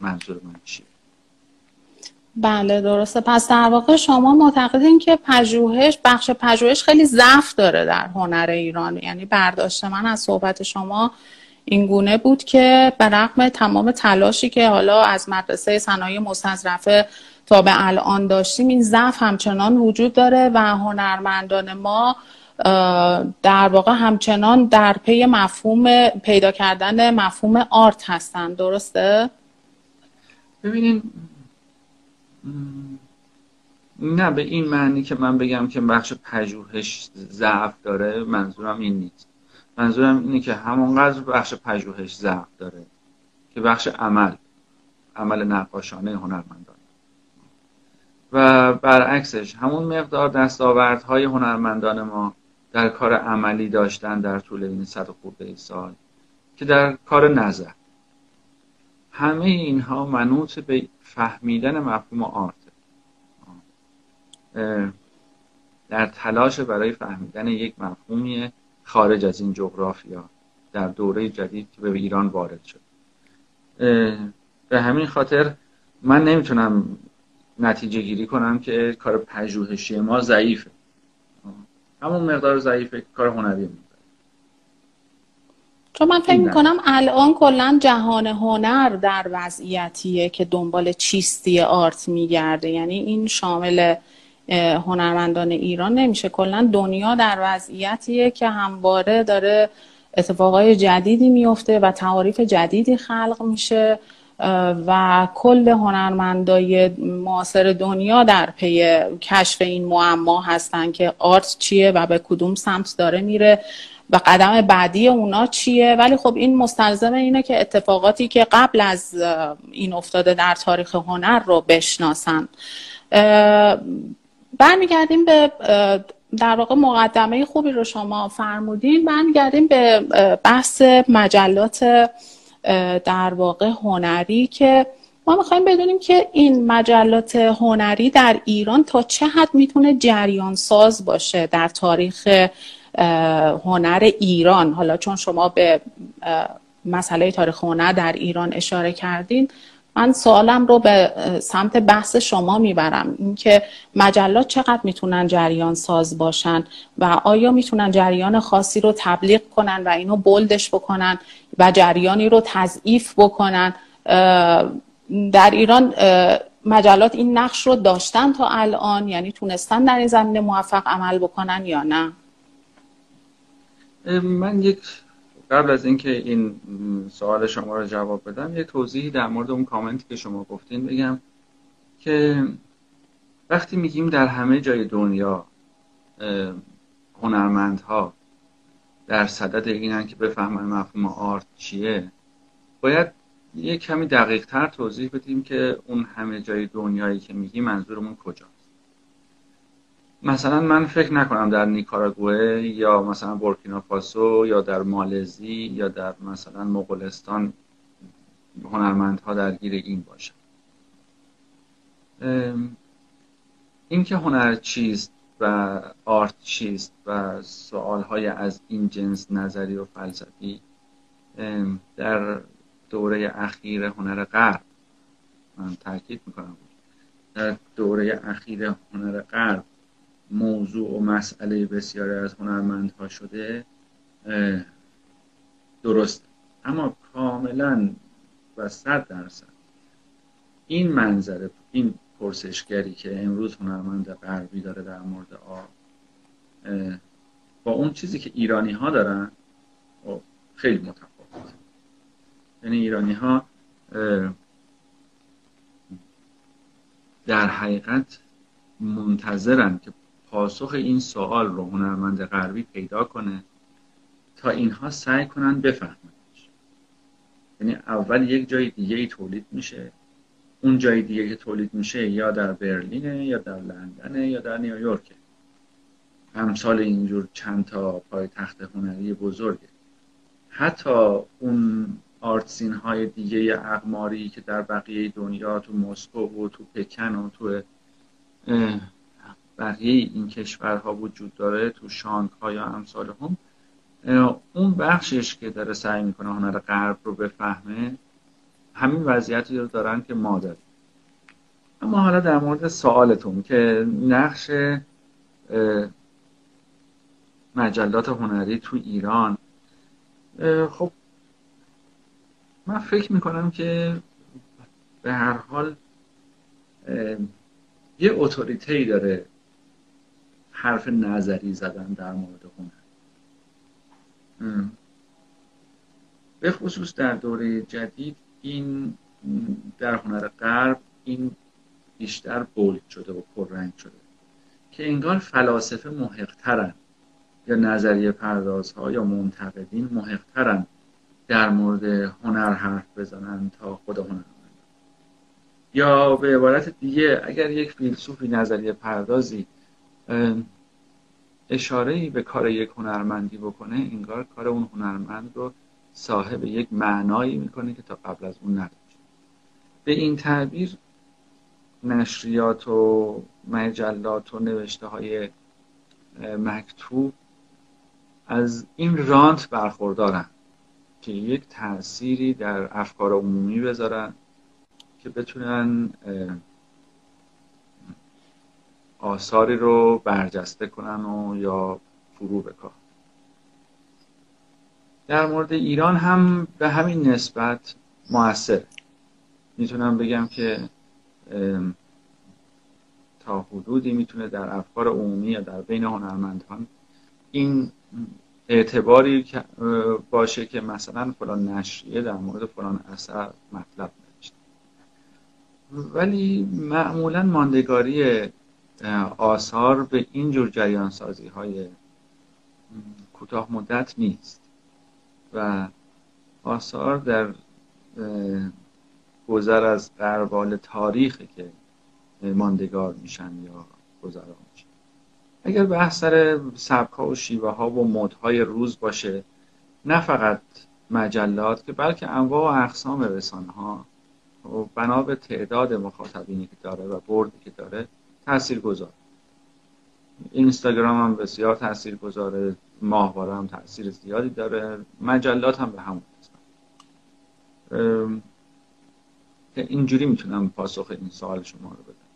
Speaker 3: منظور من چیه؟
Speaker 1: بله درسته. پس در واقع شما معتقدین که پژوهش بخش پژوهش خیلی ضعف داره در هنر ایران. یعنی برداشت من از صحبت شما این گونه بود که به رغم تمام تلاشی که حالا از مدرسه صنایع مستظرفه تا به الان داشتیم این ضعف همچنان وجود داره و هنرمندان ما در واقع همچنان در پی مفهوم پیدا کردن مفهوم آرت هستند درسته؟
Speaker 3: ببینین نه به این معنی که من بگم که بخش پژوهش ضعف داره منظورم این نیست. منظورم اینه که همونقدر بخش پژوهش ضعف داره که بخش عمل عمل نقاشانه هنرمندان. و برعکسش همون مقدار دستاوردهای هنرمندان ما در کار عملی داشتن در طول این صد خورده سال که در کار نظر. همه اینها منوط به فهمیدن مفهوم آرت. در تلاش برای فهمیدن یک مفهومی خارج از این جغرافیا در دوره جدید که به ایران وارد شد. به همین خاطر من نمی‌تونم نتیجه گیری کنم که کار پژوهشی ما ضعیفه. همون مقدار ضعیفه کار هنری
Speaker 1: چون من فکر می‌کنم الان کلا جهان هنر در وضعیتیه که دنبال چیستی آرت میگرده. یعنی این شامل هنرمندان ایران نمیشه. کلا دنیا در وضعیتیه که همواره داره اتفاقای جدیدی میفته و تعاریف جدیدی خلق میشه و کل هنرمندای معاصر دنیا در پی کشف این معما هستن که آرت چیه و به کدوم سمت داره میره. و قدم بعدی اونا چیه؟ ولی خب این مستلزم اینه که اتفاقاتی که قبل از این افتاده در تاریخ هنر رو بشناسن. برمیگردیم به در واقع مقدمه خوبی رو شما فرمودین. برمیگردیم به بحث مجلات در واقع هنری که ما می‌خوایم بدونیم که این مجلات هنری در ایران تا چه حد می‌تونه جریان ساز باشه در تاریخ هنر ایران. حالا چون شما به مسئله تاریخ هنر در ایران اشاره کردین من سوالم رو به سمت بحث شما می‌برم. اینکه مجلات چقدر می‌تونن جریان ساز باشن و آیا می‌تونن جریان خاصی رو تبلیغ کنن و اینو بلدش بکنن و جریانی رو تضعیف بکنن؟ در ایران مجلات این نقش رو داشتن تا الان؟ یعنی تونستن در این زمینه موفق عمل بکنن یا نه؟
Speaker 3: من یک قبل از اینکه این سوال شما رو جواب بدم یه توضیحی در مورد اون کامنتی که شما گفتین بگم که وقتی میگیم در همه جای دنیا هنرمندها در صدد اینن که بفهمن مفهوم آرت چیه باید یه کمی دقیق تر توضیح بدیم که اون همه جای دنیایی که میگیم منظورمون کجا مثلا من فکر نکنم در نیکاراگوه یا مثلا بورکینافاسو یا در مالزی یا در مثلا مغولستان هنرمندها درگیر این باشن. اینکه هنر چیست و آرت چیست و سوال های از این جنس نظری و فلسفی در دوره اخیر هنر غرب من تاکید می‌کنم. در دوره اخیر هنر غرب موضوع و مسئله بسیاری از هنرمندها شده درست. اما کاملا و صد درصد این منظره این پرسشگری که امروز هنرمند غربی داره در مورد آب با اون چیزی که ایرانی ها دارن خب خیلی متفاوت یعنی ایرانی ها در حقیقت منتظرن که پاسخ این سوال رو هنرمند غربی پیدا کنه تا اینها سعی کنن بفهمنش. یعنی اول یک جای دیگه ای تولید میشه. اون جای دیگه که تولید میشه یا در برلینه یا در لندنه یا در نیویورک امثال اینجور چند تا پایتخت هنری بزرگه. حتی اون آرتسین های دیگه اقماری که در بقیه دنیا تو مسکو و تو پکن و تو بقیه این کشورها وجود داره تو شانگهای یا امثال هم اون بخشش که داره سعی می‌کنه هنر غرب رو بفهمه همین وضعیتی رو دارن که ما داریم. اما حالا در مورد سوالتون که نقش مجلات هنری تو ایران خب من فکر می‌کنم که به هر حال یه اتوریته داره حرف نظری زدن در مورد هنر. به خصوص در دوره جدید این در هنر غرب این بیشتر بولد شده و پررنگ شده که انگار فلاسفه محقترن یا نظریه پردازها یا منتقدین محقترن در مورد هنر حرف بزنن تا خود هنر یا به عبارت دیگه اگر یک فیلسوفی نظریه پردازی اشاره به کار یک هنرمندی بکنه انگار کار اون هنرمند رو صاحب یک معنایی می‌کنه که تا قبل از اون نداشت. به این تعبیر نشریات و مجلات و نوشته های مکتوب از این رانت برخوردارن که یک تأثیری در افکار عمومی بذارن که بتونن آثاری رو برجسته کنن و یا فرو بکن. در مورد ایران هم به همین نسبت موثر. می‌تونم بگم که تا حدودی می‌تونه در افکار عمومی یا در بین هنرمندان این اعتباری باشه که مثلا فلان نشریه در مورد فلان اثر مطلب نوشته. ولی معمولا ماندگاری آثار به این جور جریان سازی های کوتاه مدت نیست. و آثار در گذر از قربال تاریخی که ماندگار میشن یا گذران میشن. اگر بحث سر سبک ها و شیوه ها و مدهای روز باشه نه فقط مجلات که بلکه انواع و اقسام رسانه ها بنا به تعداد مخاطبینی که داره و بردی که داره تأثیر گذار اینستاگرام هم بسیار تأثیر گذاره ماهواره هم تأثیر زیادی داره مجلات هم به همون اینجوری می‌تونم پاسخ این سوال شما رو بدم.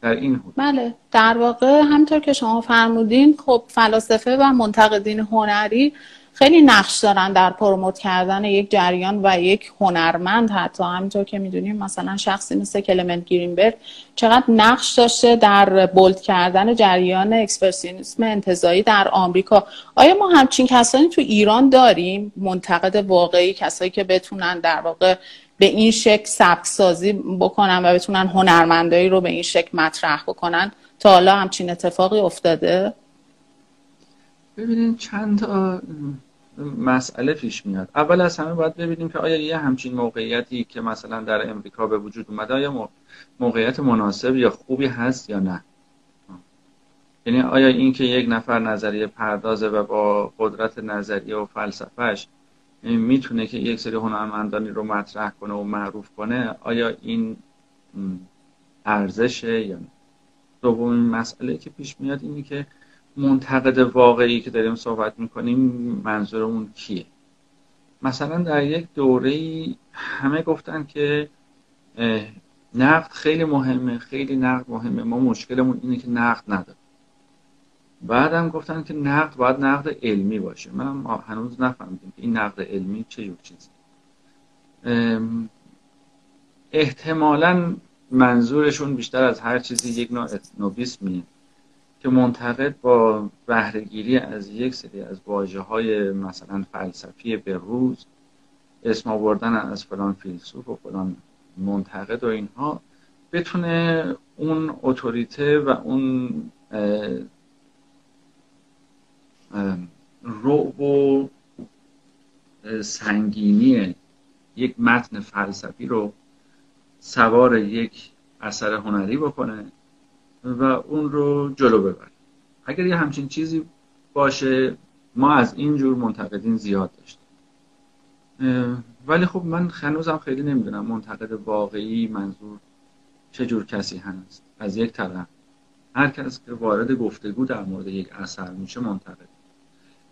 Speaker 3: در این حدود
Speaker 1: بله در واقع همونطور که شما فرمودین خب فلاسفه و منتقدین هنری خیلی نقش دارن در promote کردن یک جریان و یک هنرمند حتی. همینطور که می‌دونیم مثلا شخصی مثل کلمنت گرینبرگ چقدر نقش داشته در bold کردن جریان اکسپرسیونیسم انتزاعی در آمریکا. آیا ما همچین کسانی تو ایران داریم؟ منتقد واقعی کسایی که بتونن در واقع به این شکل سبک سازی بکنن و بتونن هنرمندایی رو به این شکل مطرح بکنن؟ تا حالا همچین اتفاقی افتاده؟
Speaker 3: ببینید چند تا مسئله پیش میاد. اول از همه باید ببینیم که آیا یه همچین موقعیتی که مثلا در امریکا به وجود اومده آیا موقعیت مناسب یا خوبی هست یا نه؟ یعنی آیا این که یک نفر نظریه پردازه و با قدرت نظریه و فلسفهش می‌تونه که یک سری هنرمندانی رو مطرح کنه و معروف کنه آیا این ارزشه یا نه؟ دومین مسئله که پیش میاد اینه که منتقد واقعی که داریم صحبت می‌کنیم منظورمون کیه؟ مثلا در یک دوره همه گفتن که نقد خیلی مهمه خیلی نقد مهمه. ما مشکلمون اینه که نقد نداره بعدم گفتن که نقد باید نقد علمی باشه. من هنوز نفهمیدم که این نقد علمی چه جور چیزی احتمالا منظورشون بیشتر از هر چیزی یک نوع اتنوبیسمیه. که منتقد با بهرهگیری از یک سری از واجه های مثلا فلسفی به روز اسم آوردن از فلان فیلسوف و فلان منتقد و اینها بتونه اون اتوریته و اون رعب و سنگینی یک متن فلسفی رو سوار یک اثر هنری بکنه. و اون رو جلو ببره اگر یه همچین چیزی باشه ما از این جور منتقدین زیاد داشتیم. ولی خب من هنوزم خیلی نمی‌دونم منتقد واقعی منظور چه جور کسی هست. از یک طرف هر کس که وارد گفتگو در مورد یک اثر میشه منتقد.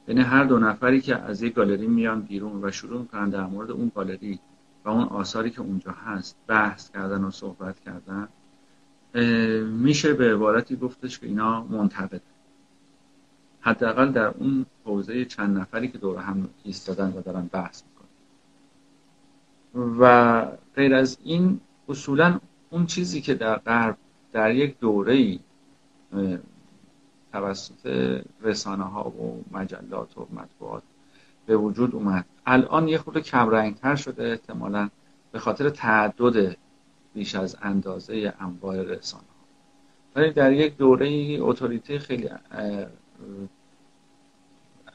Speaker 3: یعنی هر دو نفری که از یک گالری میان بیرون و شروع می‌کنن در مورد اون گالری و اون آثاری که اونجا هست بحث کردن و صحبت کردن میشه به عبارتی گفتش که اینا منتقد. حداقل در اون حوزه چند نفری که دور هم ایستادن و دارن بحث می‌کنن. و غیر از این اصولا اون چیزی که در غرب در یک دوره ای توسط رسانه ها و مجلات و مطبوعات به وجود اومد. الان یه خورده کمرنگتر شده احتمالا به خاطر تعدد بیش از اندازه انواع رسانه ولی در یک دوره اتوریته خیلی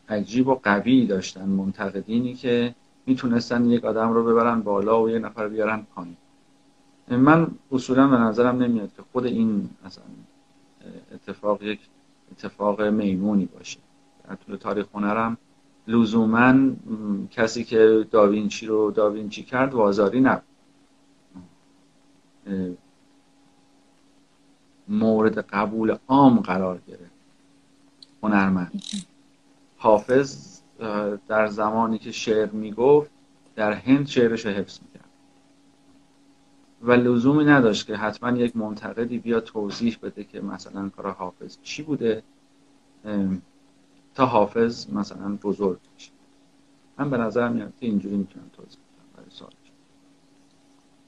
Speaker 3: عجیب و قوی داشتن منتقدینی که می‌تونستن یک آدم رو ببرن بالا و یک نفر بیارن پایین. من اصولا به نظرم نمیاد که خود این مثلا اتفاق یک اتفاق میمونی باشه. در طول تاریخ هنرم لزوما کسی که داوینچی رو داوینچی کرد وازاری نبود. مورد قبول عام قرار گرفت. هنرمند. حافظ در زمانی که شعر می‌گفت در هند شعرش حفظ می‌کرد. و لزومی نداشت که حتما یک منتقدی بیا توضیح بده که مثلا کار حافظ چی بوده تا حافظ مثلا بزرگ بشه. من به نظر میاد که اینجوری می‌تونم توضیح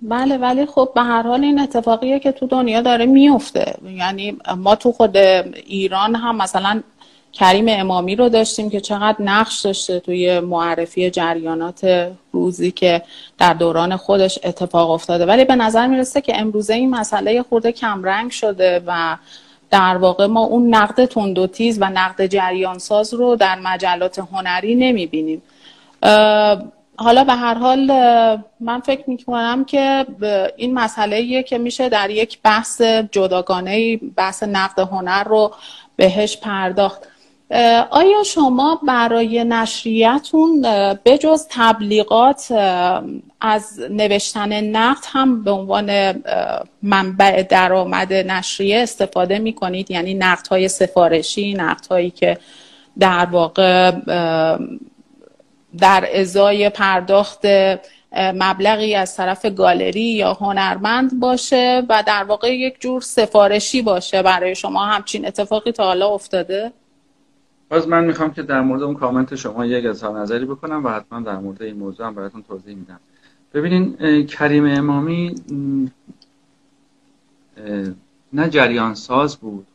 Speaker 1: بله ولی خب به هر حال این اتفاقیه که تو دنیا داره میفته. یعنی ما تو خود ایران هم مثلا کریم امامی رو داشتیم که چقدر نقش داشته توی معرفی جریانات روزی که در دوران خودش اتفاق افتاده. ولی به نظر می‌رسه که امروزه این مسئله خورده کمرنگ شده و در واقع ما اون نقد تندوتیز و نقد جریانساز رو در مجلات هنری نمی‌بینیم. حالا به هر حال من فکر می‌کنم که این مسئله که میشه در یک بحث جداگانه بحث نقد هنر رو بهش پرداخت. آیا شما برای نشریتون بجز تبلیغات از نوشتن نقد هم به عنوان منبع درآمد نشریه استفاده می کنید یعنی نقد های سفارشی نقد هایی که در واقع در ازای پرداخت مبلغی از طرف گالری یا هنرمند باشه و در واقع یک جور سفارشی باشه برای شما همچین اتفاقی تا حالا افتاده؟
Speaker 3: باز من می‌خوام که در مورد اون کامنت شما یک اظهار نظری بکنم و حتما در مورد این موضوع هم براتون توضیح میدم ببینین کریم امامی نه جریان ساز بود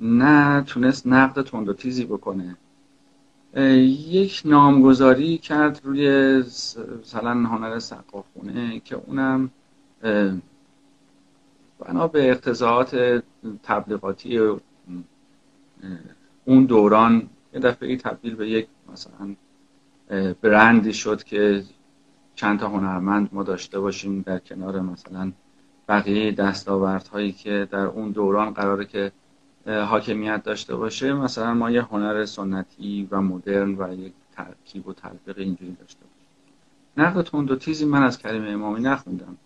Speaker 3: نه تونست نقد تند تیزی بکنه یک نامگذاری کرد روی مثلا هنر سقافونه که اونم بنا به اقتضاعات تبلیغاتی اون دوران یه دفعه تبدیل به یک مثلا برندی شد که چند تا هنرمند ما داشته باشیم در کنار مثلا بقیه دستاوردهایی که در اون دوران قراره که حاکمیت داشته باشه مثلا ما یه هنر سنتی و مدرن و یک ترکیب و تلفیق اینجوری داشته باشیم. نقد تند و تیزی من از کریم امامی نخوندم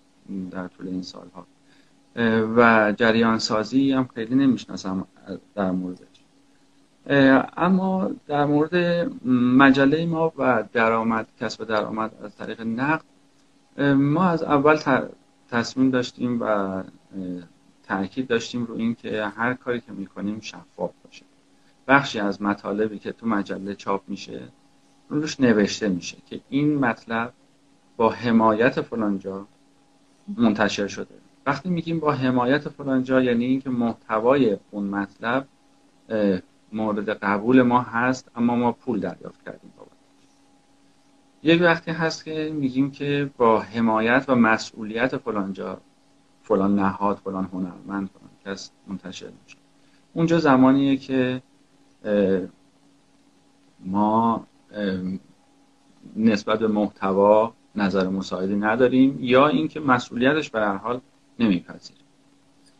Speaker 3: در طول این سالها. و جریان سازی هم خیلی نمی‌شناسم در مورد اما در مورد مجله ما و درآمد کسب درآمد از طریق نقد ما از اول تصمیم داشتیم و تاکید داشتیم رو اینکه هر کاری که می‌کنیم شفاف باشه. بخشی از مطالبی که تو مجله چاپ میشه روش نوشته میشه که این مطلب با حمایت فلانجا منتشر شده. وقتی میگیم با حمایت فلانجا یعنی اینکه محتوای اون مطلب مورد قبول ما هست اما ما پول دریافت کردیم بابا یک وقتی هست که میگیم که با حمایت و مسئولیت فلانجا فلان نهاد فلان هنرمند فلان کس منتشر میشه. اونجا زمانیه که ما نسبت به محتوا نظر مساعدی نداریم یا اینکه مسئولیتش به هر حال نمیپذیریم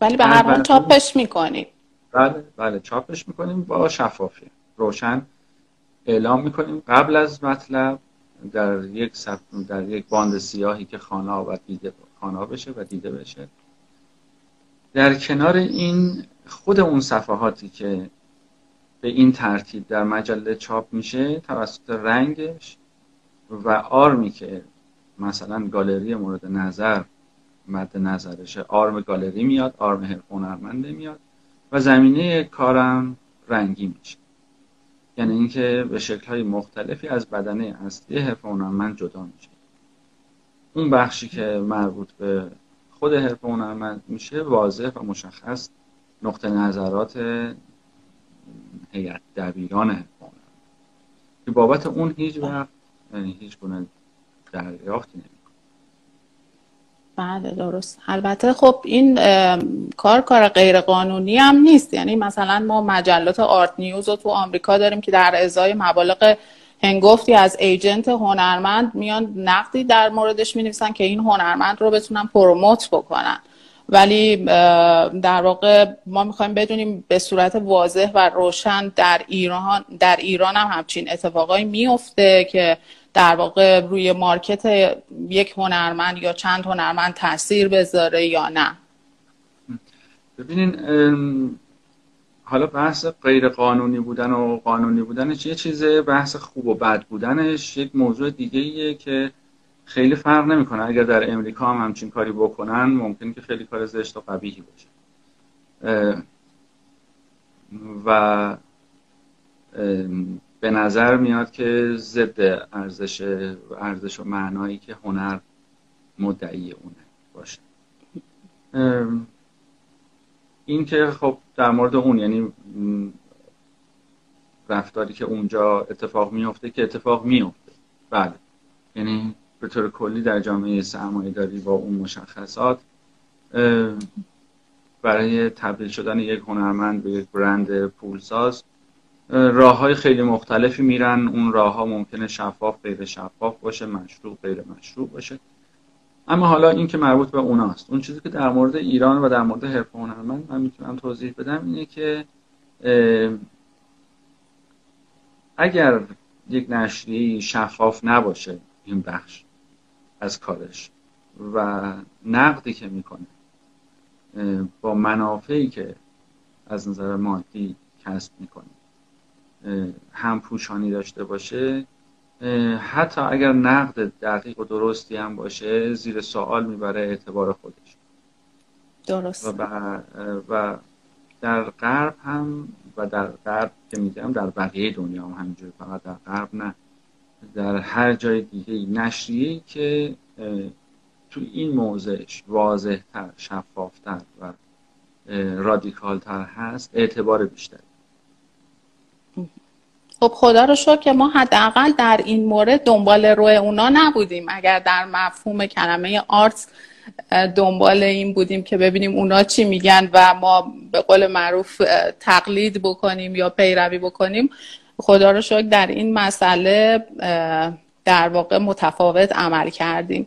Speaker 1: ولی به هر حال چاپش می‌کنیم.
Speaker 3: بله بله چاپش می‌کنیم با شفافی روشن اعلام می‌کنیم. قبل از مطلب در یک در یک باند سیاهی که خانه و دیده خانه بشه و دیده بشه. در کنار این خود اون صفحاتی که به این ترتیب در مجله چاپ میشه توسط رنگش و آرمی که مثلا گالری مورد نظر مد نظرشه آرم گالری میاد آرم هنرمنده میاد و زمینه کارم رنگی میشه. یعنی اینکه به شکلهای مختلفی از بدنه اصلی حرف هنرمند جدا میشه. اون بخشی که مربوط به خود حرف هنرمند میشه واضح و مشخص نقطه نظرات هیئت دبیران حرف که بابت اون هیچ وقت یعنی هیچ گونه دریافتی نمیشه
Speaker 1: بله درست. البته خب این کار کار غیر قانونی هم نیست. یعنی مثلا ما مجلات آرت نیوز رو تو آمریکا داریم که در ازای مبالغ هنگفتی از ایجنت هنرمند میان نقدی در موردش می نویسن که این هنرمند رو بتونن پروموت بکنن. ولی در واقع ما می‌خوایم بدونیم به صورت واضح و روشن در ایران در ایران هم همچین اتفاقایی میفته که در واقع روی مارکت یک هنرمند یا چند هنرمند تاثیر بذاره یا نه.
Speaker 3: ببینین حالا بحث غیر قانونی بودن و قانونی بودنش یه چیزه؟ بحث خوب و بد بودنش یک موضوع دیگه ایه که خیلی فرق نمی‌کنه. اگر در امریکا هم همچین کاری بکنن ممکن که خیلی کار زشت و قبیحی باشه. و به نظر میاد که ضد ارزش ارزش و معنایی که هنر مدعی اونه باشه. این که خب در مورد اون یعنی رفتاری که اونجا اتفاق میفته که اتفاق میفته بله. یعنی به طور کلی در جامعه سرمایه داری با اون مشخصات برای تبدیل شدن یک هنرمند به یک برند پولساز راه های خیلی مختلفی میرن. اون راه ها ممکنه شفاف غیر شفاف باشه مشروع غیر مشروع باشه. اما حالا این که مربوط به اوناست. اون چیزی که در مورد ایران و در مورد حرفه هنرمند من می‌تونم توضیح بدم اینه که اگر یک نشریه شفاف نباشه این بخش از کارش و نقدی که می‌کنه با منافعی که از نظر مادی کسب می‌کنه هم پوشانی داشته باشه حتی اگر نقد دقیق و درستی هم باشه زیر سوال می‌بره اعتبار خودش.
Speaker 1: درست.
Speaker 3: و, و در غرب هم و در غرب که میگم در بقیه دنیا هم همینجوری فقط در غرب نه. در هر جای دیگه نشریه که تو این موضعش واضحتر شفافتر و رادیکالتر هست اعتبار بیشتری.
Speaker 1: خب خدا رو شکر که ما حداقل در این مورد دنبال روی اونا نبودیم. اگر در مفهوم کلمه آرت دنبال این بودیم که ببینیم اونا چی میگن و ما به قول معروف تقلید بکنیم یا پیروی بکنیم. خدا رو شکر در این مسئله در واقع متفاوت عمل کردیم.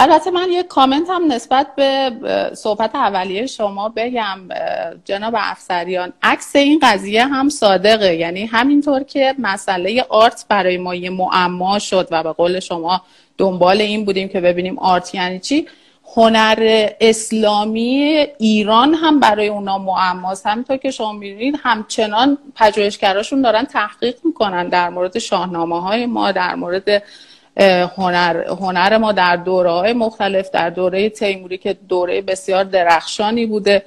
Speaker 1: البته من یک کامنت هم نسبت به صحبت اولیه شما بگم جناب افسریان عکس این قضیه هم صادقه. یعنی همینطور که مسئله آرت برای ما یه معما شد و به قول شما دنبال این بودیم که ببینیم آرت یعنی چی هنر اسلامی ایران هم برای اونا معماست. همینطور که شما می‌بینید همچنان پژوهشگراشون دارن تحقیق می‌کنن در مورد شاهنامه های ما در مورد هنر, هنر ما در دوره های مختلف در دوره تیموری که دوره بسیار درخشانی بوده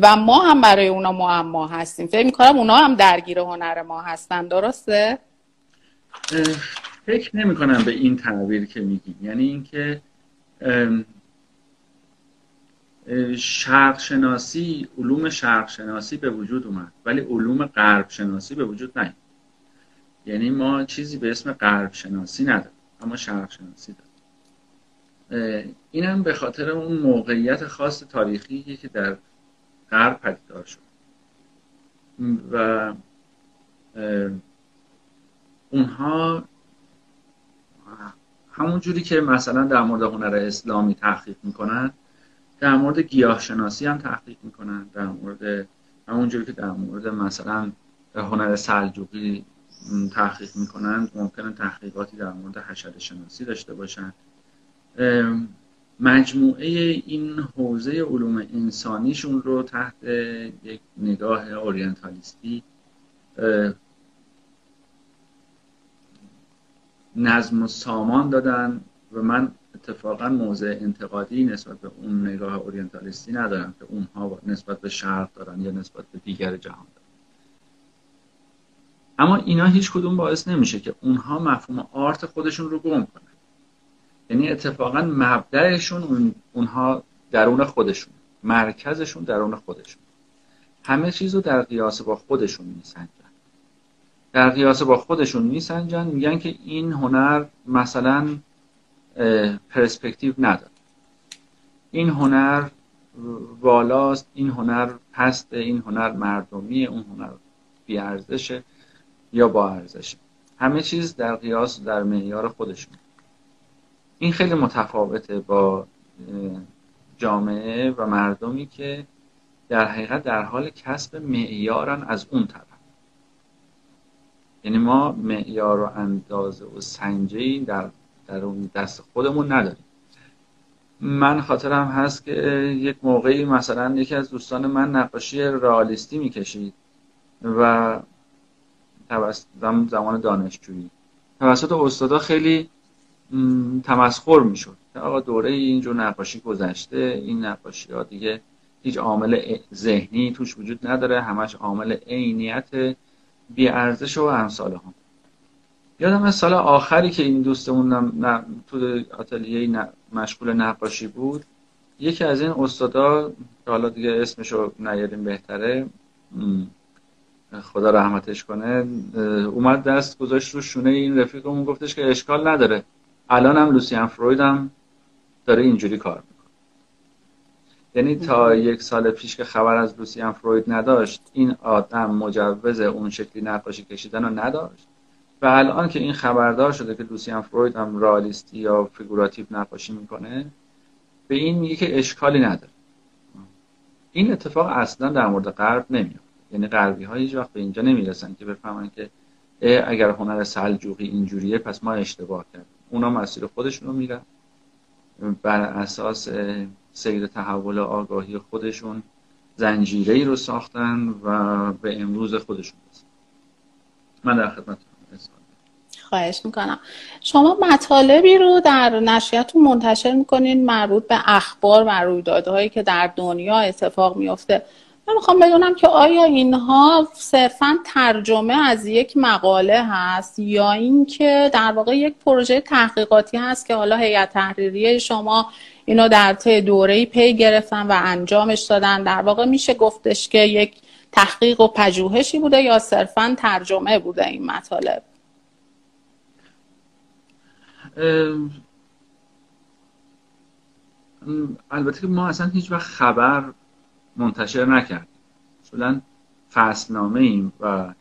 Speaker 1: و ما هم برای اونا معما هستیم. فکر می‌کنم اونا هم درگیر هنر ما هستن. درسته؟
Speaker 3: فکر نمی کنم به این تعبیر که میگی. یعنی اینکه شرق شناسی علوم شرق شناسی به وجود اومد ولی علوم غرب شناسی به وجود نیامد یعنی ما چیزی به اسم غرب شناسی نداریم. اما شرق شناسی داریم اینم به خاطر اون موقعیت خاص تاریخی که در غرب پدیدار شد. و اونها همون جوری که مثلا در مورد هنر اسلامی تحقیق می‌کنن در مورد گیاه شناسی هم تحقیق می‌کنن در مورد همونجوری که در مورد مثلا هنر سلجوقی تحقیق می‌کنن ممکنه تحقیقاتی در مورد حشره شناسی داشته باشن. مجموعه این حوزه علوم انسانیشون رو تحت یک نگاه اورینتالیستی نظم و سامان دادن و من اتفاقا موضع انتقادی نسبت به اون نگاه اورینتالیستی ندارم که اونها نسبت به شرق دارن یا نسبت به دیگر جهان دارن. اما اینا هیچ کدوم باعث نمیشه که اونها مفهوم آرت خودشون رو گم کنن. یعنی اتفاقا مبدعشون اونها درون خودشون مرکزشون درون خودشون. همه چیز رو در قیاس با خودشون میسنجن. در قیاس با خودشون میسنجن میگن که این هنر مثلا پرسپکتیو نداره. این هنر والاست این هنر پسته این هنر مردمیه اون هنر بیارزشه. یا با ارزشه همه چیز در قیاس در معیار خودشون. این خیلی متفاوته با جامعه و مردمی که در حقیقت در حال کسب معیارن از اون طرف. یعنی ما معیار و اندازه و سنجه در در اون دست خودمون نداریم. من خاطرم هست که یک موقعی مثلا یکی از دوستان من نقاشی رئالیستی می‌کشید و توسط زمان دانشجویی. توسط استادا خیلی تمسخر می‌شد. آقا دوره اینجور نقاشی گذشته این نقاشی ها دیگه هیچ عامل ذهنی توش وجود نداره همش عامل عینیت بی ارزش و امثال هم یادم از سال آخری که این دوستمون تو آتلیه مشغول نقاشی بود یکی از این استادا که حالا دیگه اسمشو نیاریم بهتره خدا رحمتش کنه اومد دست گذاشت رو شونه این رفیقمون گفتش که اشکال نداره. الان هم لوسیان فروید هم داره اینجوری کار می‌کنه. یعنی تا یک سال پیش که خبر از لوسیان فروید نداشت این آدم مجوز اون شکلی نقاشی کشیدن رو نداشت. و الان که این خبردار شده که لوسیان فروید هم رئالیستی یا فیگوراتیو نقاشی می‌کنه به این میگه که اشکالی نداره. این اتفاق اصلا در مورد غرب نمیاد یعنی غربی ها هیچ وقت به اینجا نمی‌رسن که بفهمن که اگر هنر سلجوقی اینجوریه پس ما اشتباه کردیم. اونا مسیر خودشون رو میرن. بر اساس سیر تحول آگاهی خودشون زنجیره رو ساختن و به امروز خودشون رسن من در خدمت
Speaker 1: خواهش می‌کنم. شما مطالبی رو در نشریتون منتشر می‌کنین مربوط به اخبار و رویدادهایی که در دنیا اتفاق میفته من می‌خوام بدونم که آیا اینها صرفا ترجمه از یک مقاله هست یا اینکه در واقع یک پروژه تحقیقاتی هست که حالا هیئت تحریریه شما اینو در طی دوره پی گرفتن و انجامش دادن؟ در واقع میشه گفتش که یک تحقیق و پژوهشی بوده یا صرفا ترجمه بوده این مطالب؟
Speaker 3: البته که ما اصلا هیچ وقت خبر منتشر نکردیم اصولا فصلنامه ایم و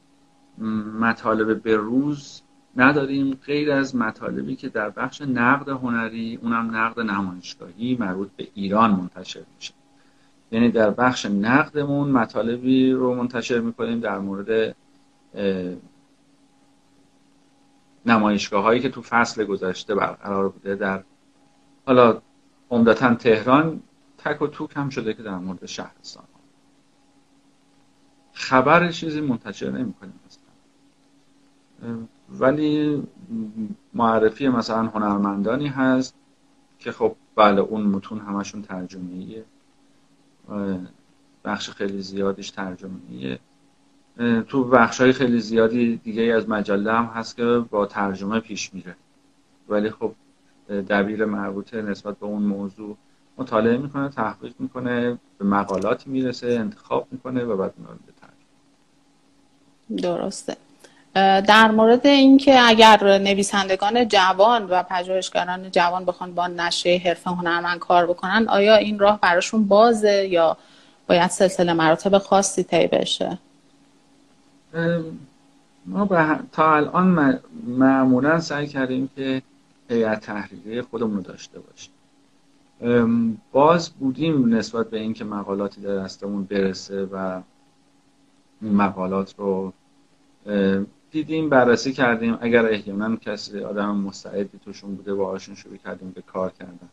Speaker 3: مطالب به روز نداریم غیر از مطالبی که در بخش نقد هنری اونم نقد نمایشگاهی مربوط به ایران منتشر میشه. یعنی در بخش نقدمون مطالبی رو منتشر می‌کنیم در مورد نمایشگاه هایی که تو فصل گذشته برقرار بوده در حالا عمدتا تهران تک و توک هم شده که در مورد شهرستان. خبر چیزی منتشر نمی کنیم ولی معرفی مثلا هنرمندانی هست که خب بله اون متون همشون ترجمه بخش خیلی زیادش ترجمه تو بخش های خیلی زیادی دیگه از مجله هم هست که با ترجمه پیش میره. ولی خب دبیر مربوطه نسبت به اون موضوع مطالعه می‌کنه تحقیق می‌کنه به مقالاتی می‌رسه انتخاب می‌کنه و بعد میاره
Speaker 1: درسته. در مورد اینکه اگر نویسندگان جوان و پژوهشگران جوان بخوان با نشریه حرفه هنرمند کار بکنن آیا این راه براشون بازه یا باید سلسله مراتب خاصی طی بشه؟
Speaker 3: ما تا الان معمولا سعی کردیم که هیئت تحریریه خودمون رو داشته باشیم. باز بودیم نسبت به اینکه مقالاتی در دستمون برسه و این مقالات رو دیدیم بررسی کردیم. اگر احیانا کسی آدم مستعدی توشون بوده باهاشون شروع کردیم به کار کردن.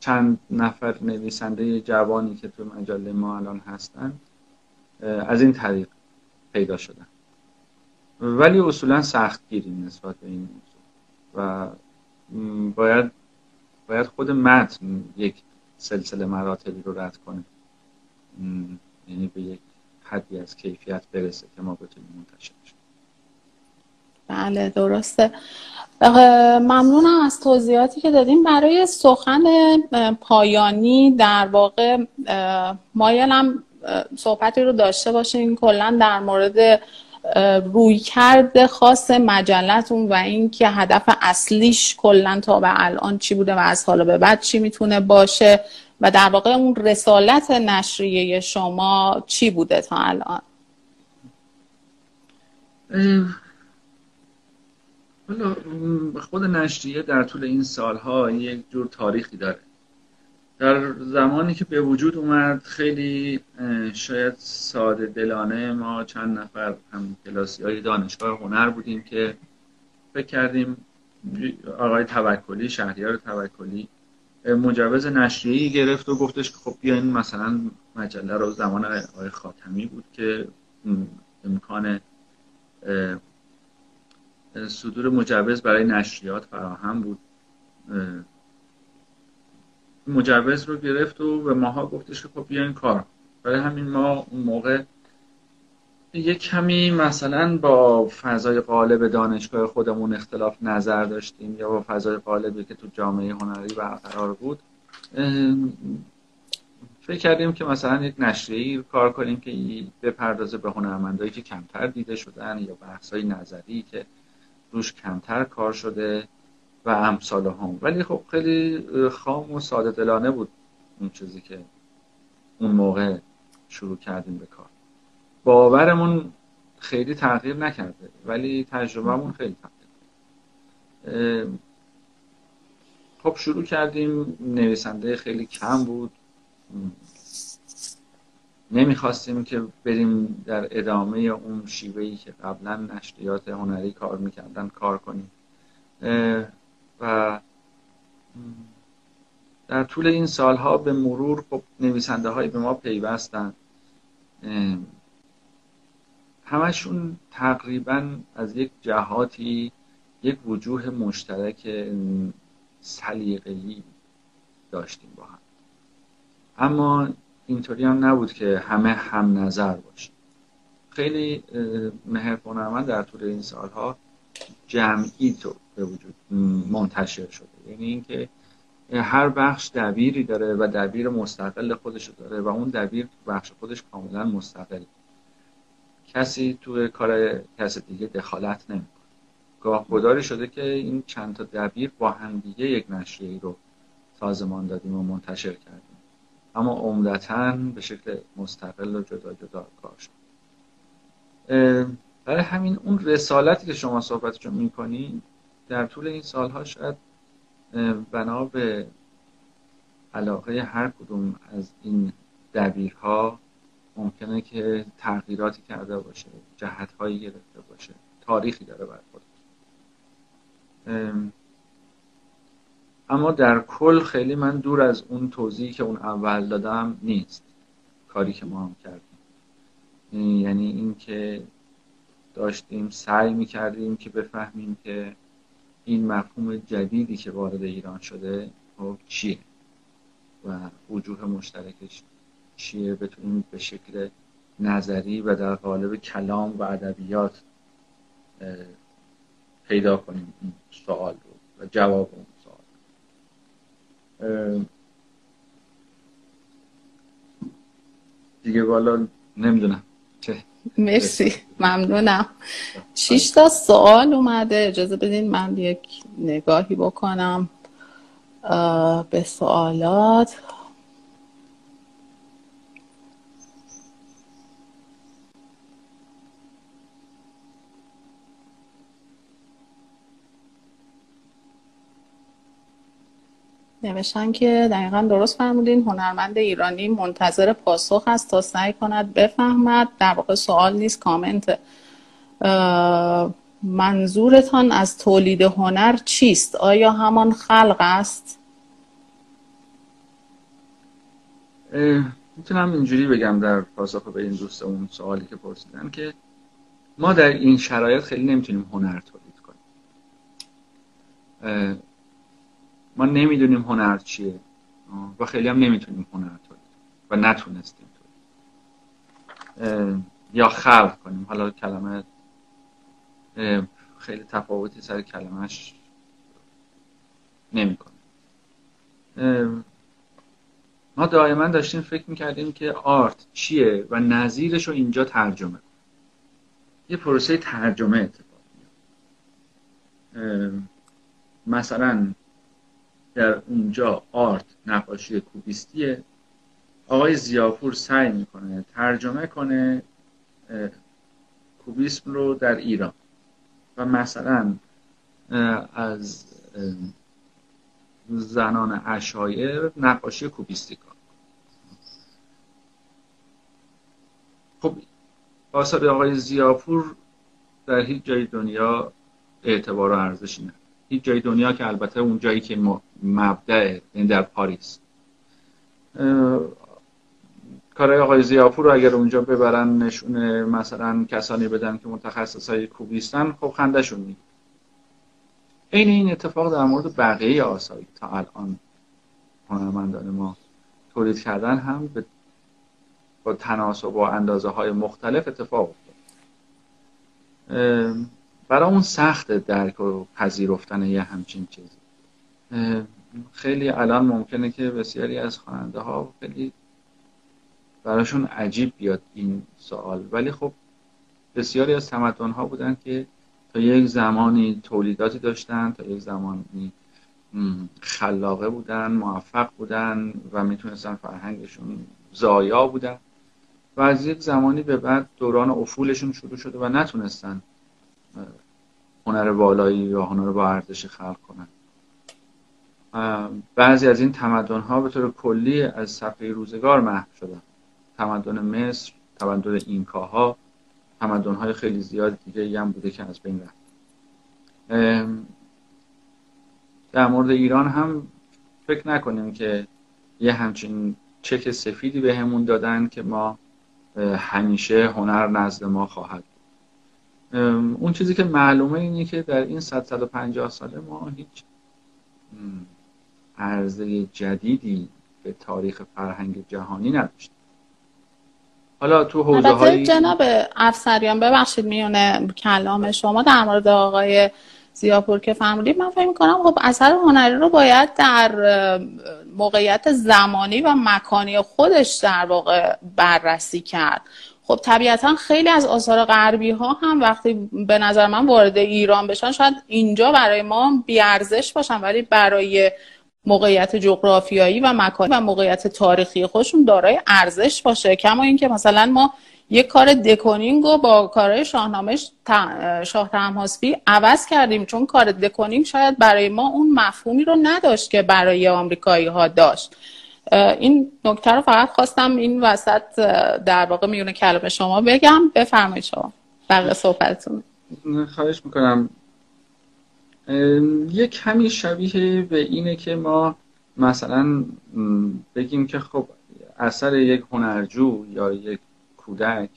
Speaker 3: چند نفر نویسنده جوانی که تو مجله ما الان هستن از این طریق پیدا شدن. ولی اصولا سخت گیریم نسبت به این موضوع. و باید باید خود متن یک سلسله مراتبی رو رد کنه. یعنی به یک حدی از کیفیت برسه که ما بتونیم منتشر
Speaker 1: بله درسته. ممنونم از توضیحاتی که دادیم. برای سخن پایانی در واقع مایلم صحبتی رو داشته باشیم کلا در مورد روی کرده خاص مجلتون و اینکه هدف اصلیش کلا تا به الان چی بوده و از حالا به بعد چی می‌تونه باشه و در واقع اون رسالت نشریه شما چی بوده تا الان؟
Speaker 3: خود نشریه در طول این سالها یک جور تاریخی داره. در زمانی که به وجود اومد خیلی شاید ساده دلانه ما چند نفر هم کلاسی های دانشگاه هنر بودیم که فکر کردیم آقای توکلی شهریار توکلی مجوز نشریه‌ای گرفت و گفتش که خب بیاین مثلا مجله رو زمان آقای خاتمی بود که امکان صدور مجوز برای نشریات فراهم بود. مجوز رو گرفت و به ماها گفتش که خب بیاین کار. برای همین ما اون موقع یک کمی مثلا با فضای قالب دانشگاه خودمون اختلاف نظر داشتیم یا با فضای قالبی که تو جامعه هنری برقرار بود فکر کردیم که مثلا یک نشریه کار کنیم که بپردازه به هنرمندایی که کمتر دیده شدن یا بحث نظری که روش کمتر کار شده. و امثال هم ولی خب خیلی خام و ساده دلانه بود اون چیزی که اون موقع شروع کردیم به کار. باورمون خیلی تغییر نکرده ولی تجربهمون خیلی تغییر خب شروع کردیم نویسنده خیلی کم بود. نمی‌خواستیم که بریم در ادامه اون شیوهی که قبلا نشریات هنری کار می‌کردن کار کنیم. و در طول این سالها به مرور خب نویسنده های به ما پیوستن. همشون تقریبا از یک جهاتی یک وجوه مشترک سلیقه‌ای داشتیم با هم. اما اینطوری هم نبود که همه هم نظر باشیم. خیلی مهر در طول این سالها جمعی تو به وجود منتشر شده. یعنی اینکه هر بخش دبیری داره و دبیر مستقل خودش داره و اون دبیر بخش خودش کاملا مستقل. کسی توی کار کس دیگه دخالت نمی‌کنه. گاه گداری شده که این چند تا دبیر با هم دیگه یک نشریه رو سازمان دادیم و منتشر کردیم. اما عمدتا به شکل مستقل و جدا جدا کار شد. برای همین اون رسالتی که شما صحبتشو می‌کنید در طول این سالها شاید بنا به علاقه هر کدوم از این دبیرها ممکنه که تغییراتی کرده باشه جهتهایی گرفته باشه تاریخی داره بر اما در کل خیلی من دور از اون توضیحی که اون اول دادم نیست. کاری که ما هم کردیم. یعنی اینکه داشتیم سعی می‌کردیم که بفهمیم که این مفهوم جدیدی که وارد ایران شده خب چیه؟ و وجوه مشترکش چیه؟ بتونیم به شکل نظری و در قالب کلام و ادبیات پیدا کنیم این سوال رو و جواب اون سوال دیگه بالا نمی‌دونم.
Speaker 1: مرسی. ممنونم. شیش تا سوال اومده. اجازه بدین من یک نگاهی بکنم به سوالات. نوشتن که دقیقا درست فرمودین هنرمند ایرانی منتظر پاسخ است تا سعی کند بفهمد در واقع سوال نیست کامنت منظورتان از تولید هنر چیست؟ آیا همان خلق است؟
Speaker 3: می‌تونم اینجوری بگم در پاسخ به این دوستمون سوالی که پرسیدن که ما در این شرایط خیلی نمی‌تونیم هنر تولید کنیم ما نمی‌دونیم هنر چیه. و خیلی هم نمی‌تونیم هنر تولید و نتونستیم تولید یا خلق کنیم. حالا کلمه خیلی تفاوتی سر کلمهش نمی‌کنه. ما دائما داشتیم فکر می‌کردیم که آرت چیه و نظیرش رو اینجا ترجمه یه پروسه ترجمه اتفاق مثلا در اونجا آرت نقاشی کوبیستیه آقای زیاپور سعی می‌کنه ترجمه کنه کوبیسم رو در ایران. و مثلا از زنان اشایر نقاشی کوبیستی کن خب آثار آقای زیاپور در هیچ جای دنیا اعتبار و ارزشی نداره. هیچ جای دنیا که البته اون جایی که مبدع در پاریس. کارهای آقای زیاپور رو اگر اونجا ببرن نشون مثلا کسانی بدن که متخصص های کوبیستن خب خندشون می این این اتفاق در مورد بقیه آثاری تا الان هنرمندان ما تولید کردن هم به با تناسب و اندازه های مختلف اتفاق افتاد. برای اون سخت درک و پذیرفتن یه همچین چیزی. خیلی الان ممکنه که بسیاری از خواننده ها خیلی براشون عجیب بیاد این سوال. ولی خب بسیاری از تمدن ها بودن که تا یک زمانی تولیداتی داشتن تا یک زمانی خلاقه بودن موفق بودن و می‌تونستن فرهنگشون زایا بودن. و از یک زمانی به بعد دوران افولشون شروع شده و نتونستن هنر بالایی یا هنر با ارزش خلق کنن. بعضی از این تمدن ها به طور کلی از صفحه روزگار محو شدن. تمدن مصر تمدن اینکاها تمدن های خیلی زیاد دیگه هم بوده که از بین رفت. در مورد ایران هم فکر نکنیم که یه همچین چک سفیدی به همون دادن که ما همیشه هنر نزد ما خواهد اون چیزی که معلومه اینه که در این 150 ساله ما هیچ عرضه جدیدی به تاریخ فرهنگ جهانی نداشتیم
Speaker 1: حالا تو حوزه های جناب افسریان ببخشید میونه کلام شما در مورد آقای زیاپور که فرمودید. من فکر می‌کنم خب اثر هنری رو باید در موقعیت زمانی و مکانی خودش در واقع بررسی کرد. خب طبیعتا خیلی از آثار غربی ها هم وقتی به نظر من وارد ایران بشن شاید اینجا برای ما بیارزش باشن ولی برای موقعیت جغرافیایی و مکانی و موقعیت تاریخی خودشون دارای ارزش باشه. کما اینکه مثلا ما یک کار دکونینگ رو با کارهای شاهنامه شاه تماسبی عوض کردیم. چون کار دکونینگ شاید برای ما اون مفهومی رو نداشت که برای آمریکایی ها داشت. این نکته رو فقط خواستم این وسط در واقع میونه کلمه شما بگم. بفرمایید شما. بقیه صحبتتون.
Speaker 3: خواهش می‌کنم. یک کمی شبیه به اینه که ما مثلا بگیم که خب اثر یک هنرجو یا یک کودک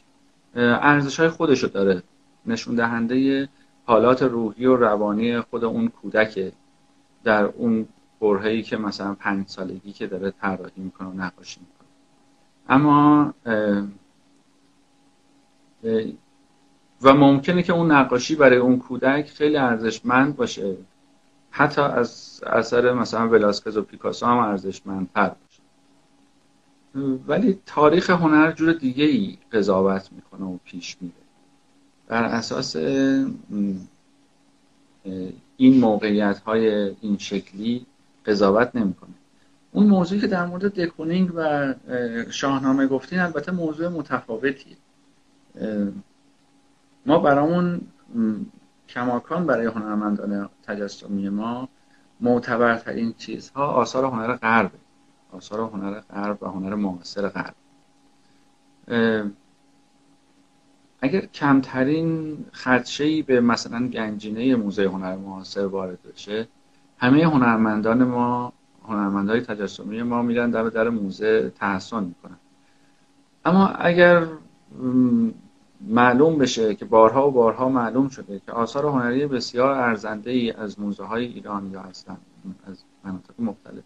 Speaker 3: ارزش های خودشو داره. نشون دهنده حالات روحی و روانی خود اون کودک در اون برهه‌ای که مثلا پنج سالگی که داره طراحی می‌کنه و نقاشی می‌کنه. اما و ممکنه که اون نقاشی برای اون کودک خیلی ارزشمند باشه. حتی از اثر مثلا ولاسکز و پیکاسو هم ارزشمندتر باشه. ولی تاریخ هنر جور دیگه ای قضاوت می‌کنه و پیش میره. بر اساس این موقعیت های این شکلی قضاوت نمی‌کنه. اون موضوعی که در مورد دکونینگ و شاهنامه گفتین البته موضوع متفاوتیه. ما برامون کماکان برای هنرمندان تجسمی ما معتبرترین چیزها آثار هنر غرب آثار هنر غرب و هنر معاصر غرب. اگر کمترین خدشه‌ای به مثلا گنجینه موزه هنر معاصر وارد بشه همه هنرمندان ما هنرمندای تجسمی ما میرن در در موزه تحسن می‌کنن. اما اگر معلوم بشه که بارها و بارها معلوم شده که آثار هنری بسیار ارزنده ای از موزه های ایران یا اصلا از مناطق مختلف.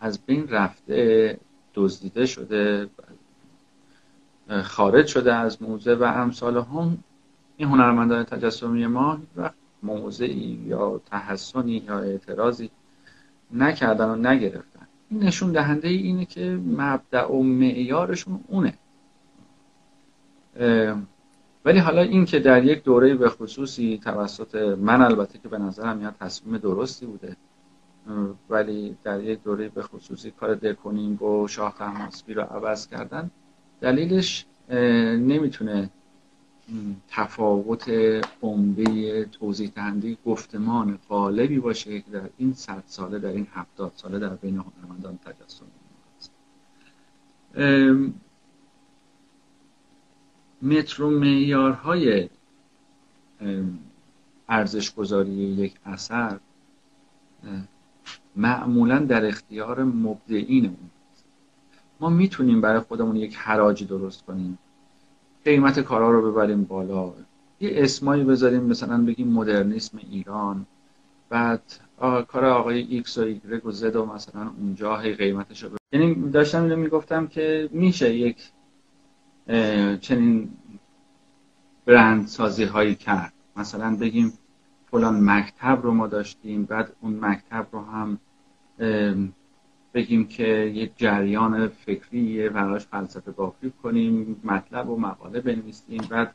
Speaker 3: از بین رفته دزدیده شده خارج شده از موزه و امثال هم این هنرمندان تجسمی ما وقت موضعی یا تحسنی یا اعتراضی نکردن و نگرفتن. این نشون دهنده اینه که مبدع و معیارشون اونه. ولی حالا این که در یک دوره به خصوصی توسط من البته که به نظرم میاد تصمیم درستی بوده ولی در یک دوره به خصوصی کار دکونینگ و شاه تماسبی رو عوض کردن دلیلش نمی‌تونه تفاوت عمده توضیح دهنده گفتمان غالبی باشه که در این صد ساله در این هفتاد ساله در بین هنرمندان تجسم متر و معیارهای ارزش گذاری یک اثر معمولا در اختیار مبدعین اون. ما می‌تونیم برای خودمون یک حراجی درست کنیم. قیمت کارا رو ببریم بالا. یه اسمایی بذاریم مثلا بگیم مدرنیسم ایران. بعد کار آقای ایکس و ایگرگ و زد و مثلا اونجا هی قیمتش رو یعنی داشتم اینو می‌گفتم که میشه یک چنین برند سازی هایی کرد. مثلا بگیم فلان مکتب رو ما داشتیم بعد اون مکتب رو هم بگیم که یک جریان فکری براش فلسفه بافی کنیم مطلب و مقاله بنویسیم بعد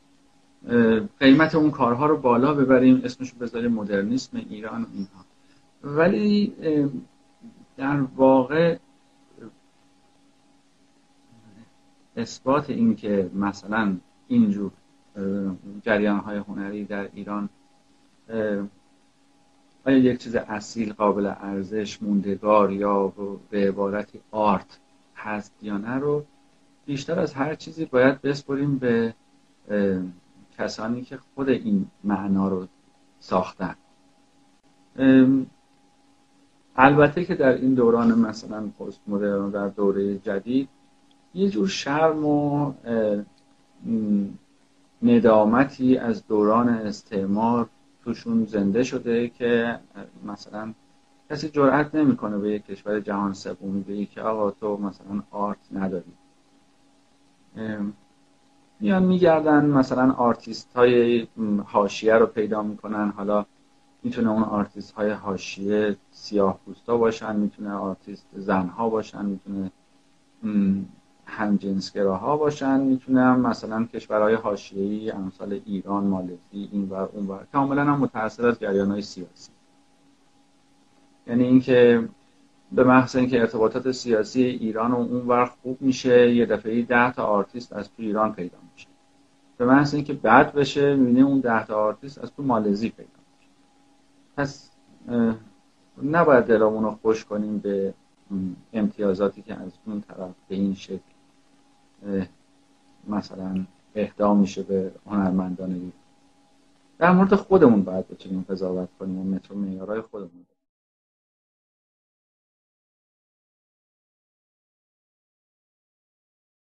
Speaker 3: قیمت اون کارها رو بالا ببریم اسمش رو بذاریم مدرنیسم ایران و اینها. ولی در واقع اثبات این که مثلا اینجور جریان های هنری در ایران آیا یک چیز اصیل قابل ارزش موندگار یا به عبارتی آرت هست یا نه رو بیشتر از هر چیزی باید بسپریم به کسانی که خود این معنا رو ساختن. البته که در این دوران مثلا پست مدرن در دوره جدید یه جور شرم و ندامتی از دوران استعمار توشون زنده شده که مثلا کسی جرأت نمی‌کنه به یک کشور جهان سومی بگه که آقا تو مثلا آرت نداری. میان میگردن مثلا آرتیست های حاشیه رو پیدا می‌کنن. حالا می‌تونه اون آرتیست های حاشیه سیاه پوستا باشن می‌تونه آرتیست زنها باشن می‌تونه همجنسگراها باشن می‌تونم مثلا کشورهای حاشیه‌ای امثال ایران مالزی این و اون و کاملا هم متأثر از های سیاسی. یعنی اینکه به محض اینکه ارتباطات سیاسی ایران و اون ور خوب میشه یه دفعه ده تا آرتیست از تو ایران پیدا میشه. به محض اینکه بد بشه می‌بینی اون ده تا آرتیست از تو مالزی پیدا میشه. پس نباید دلمون رو خوش کنیم به امتیازاتی که از اون طرف به این شکل مثلا اهدا میشه به هنرمندان در مورد خودمون باید بتونیم قضاوت کنیم و متر معیارهای خودمون.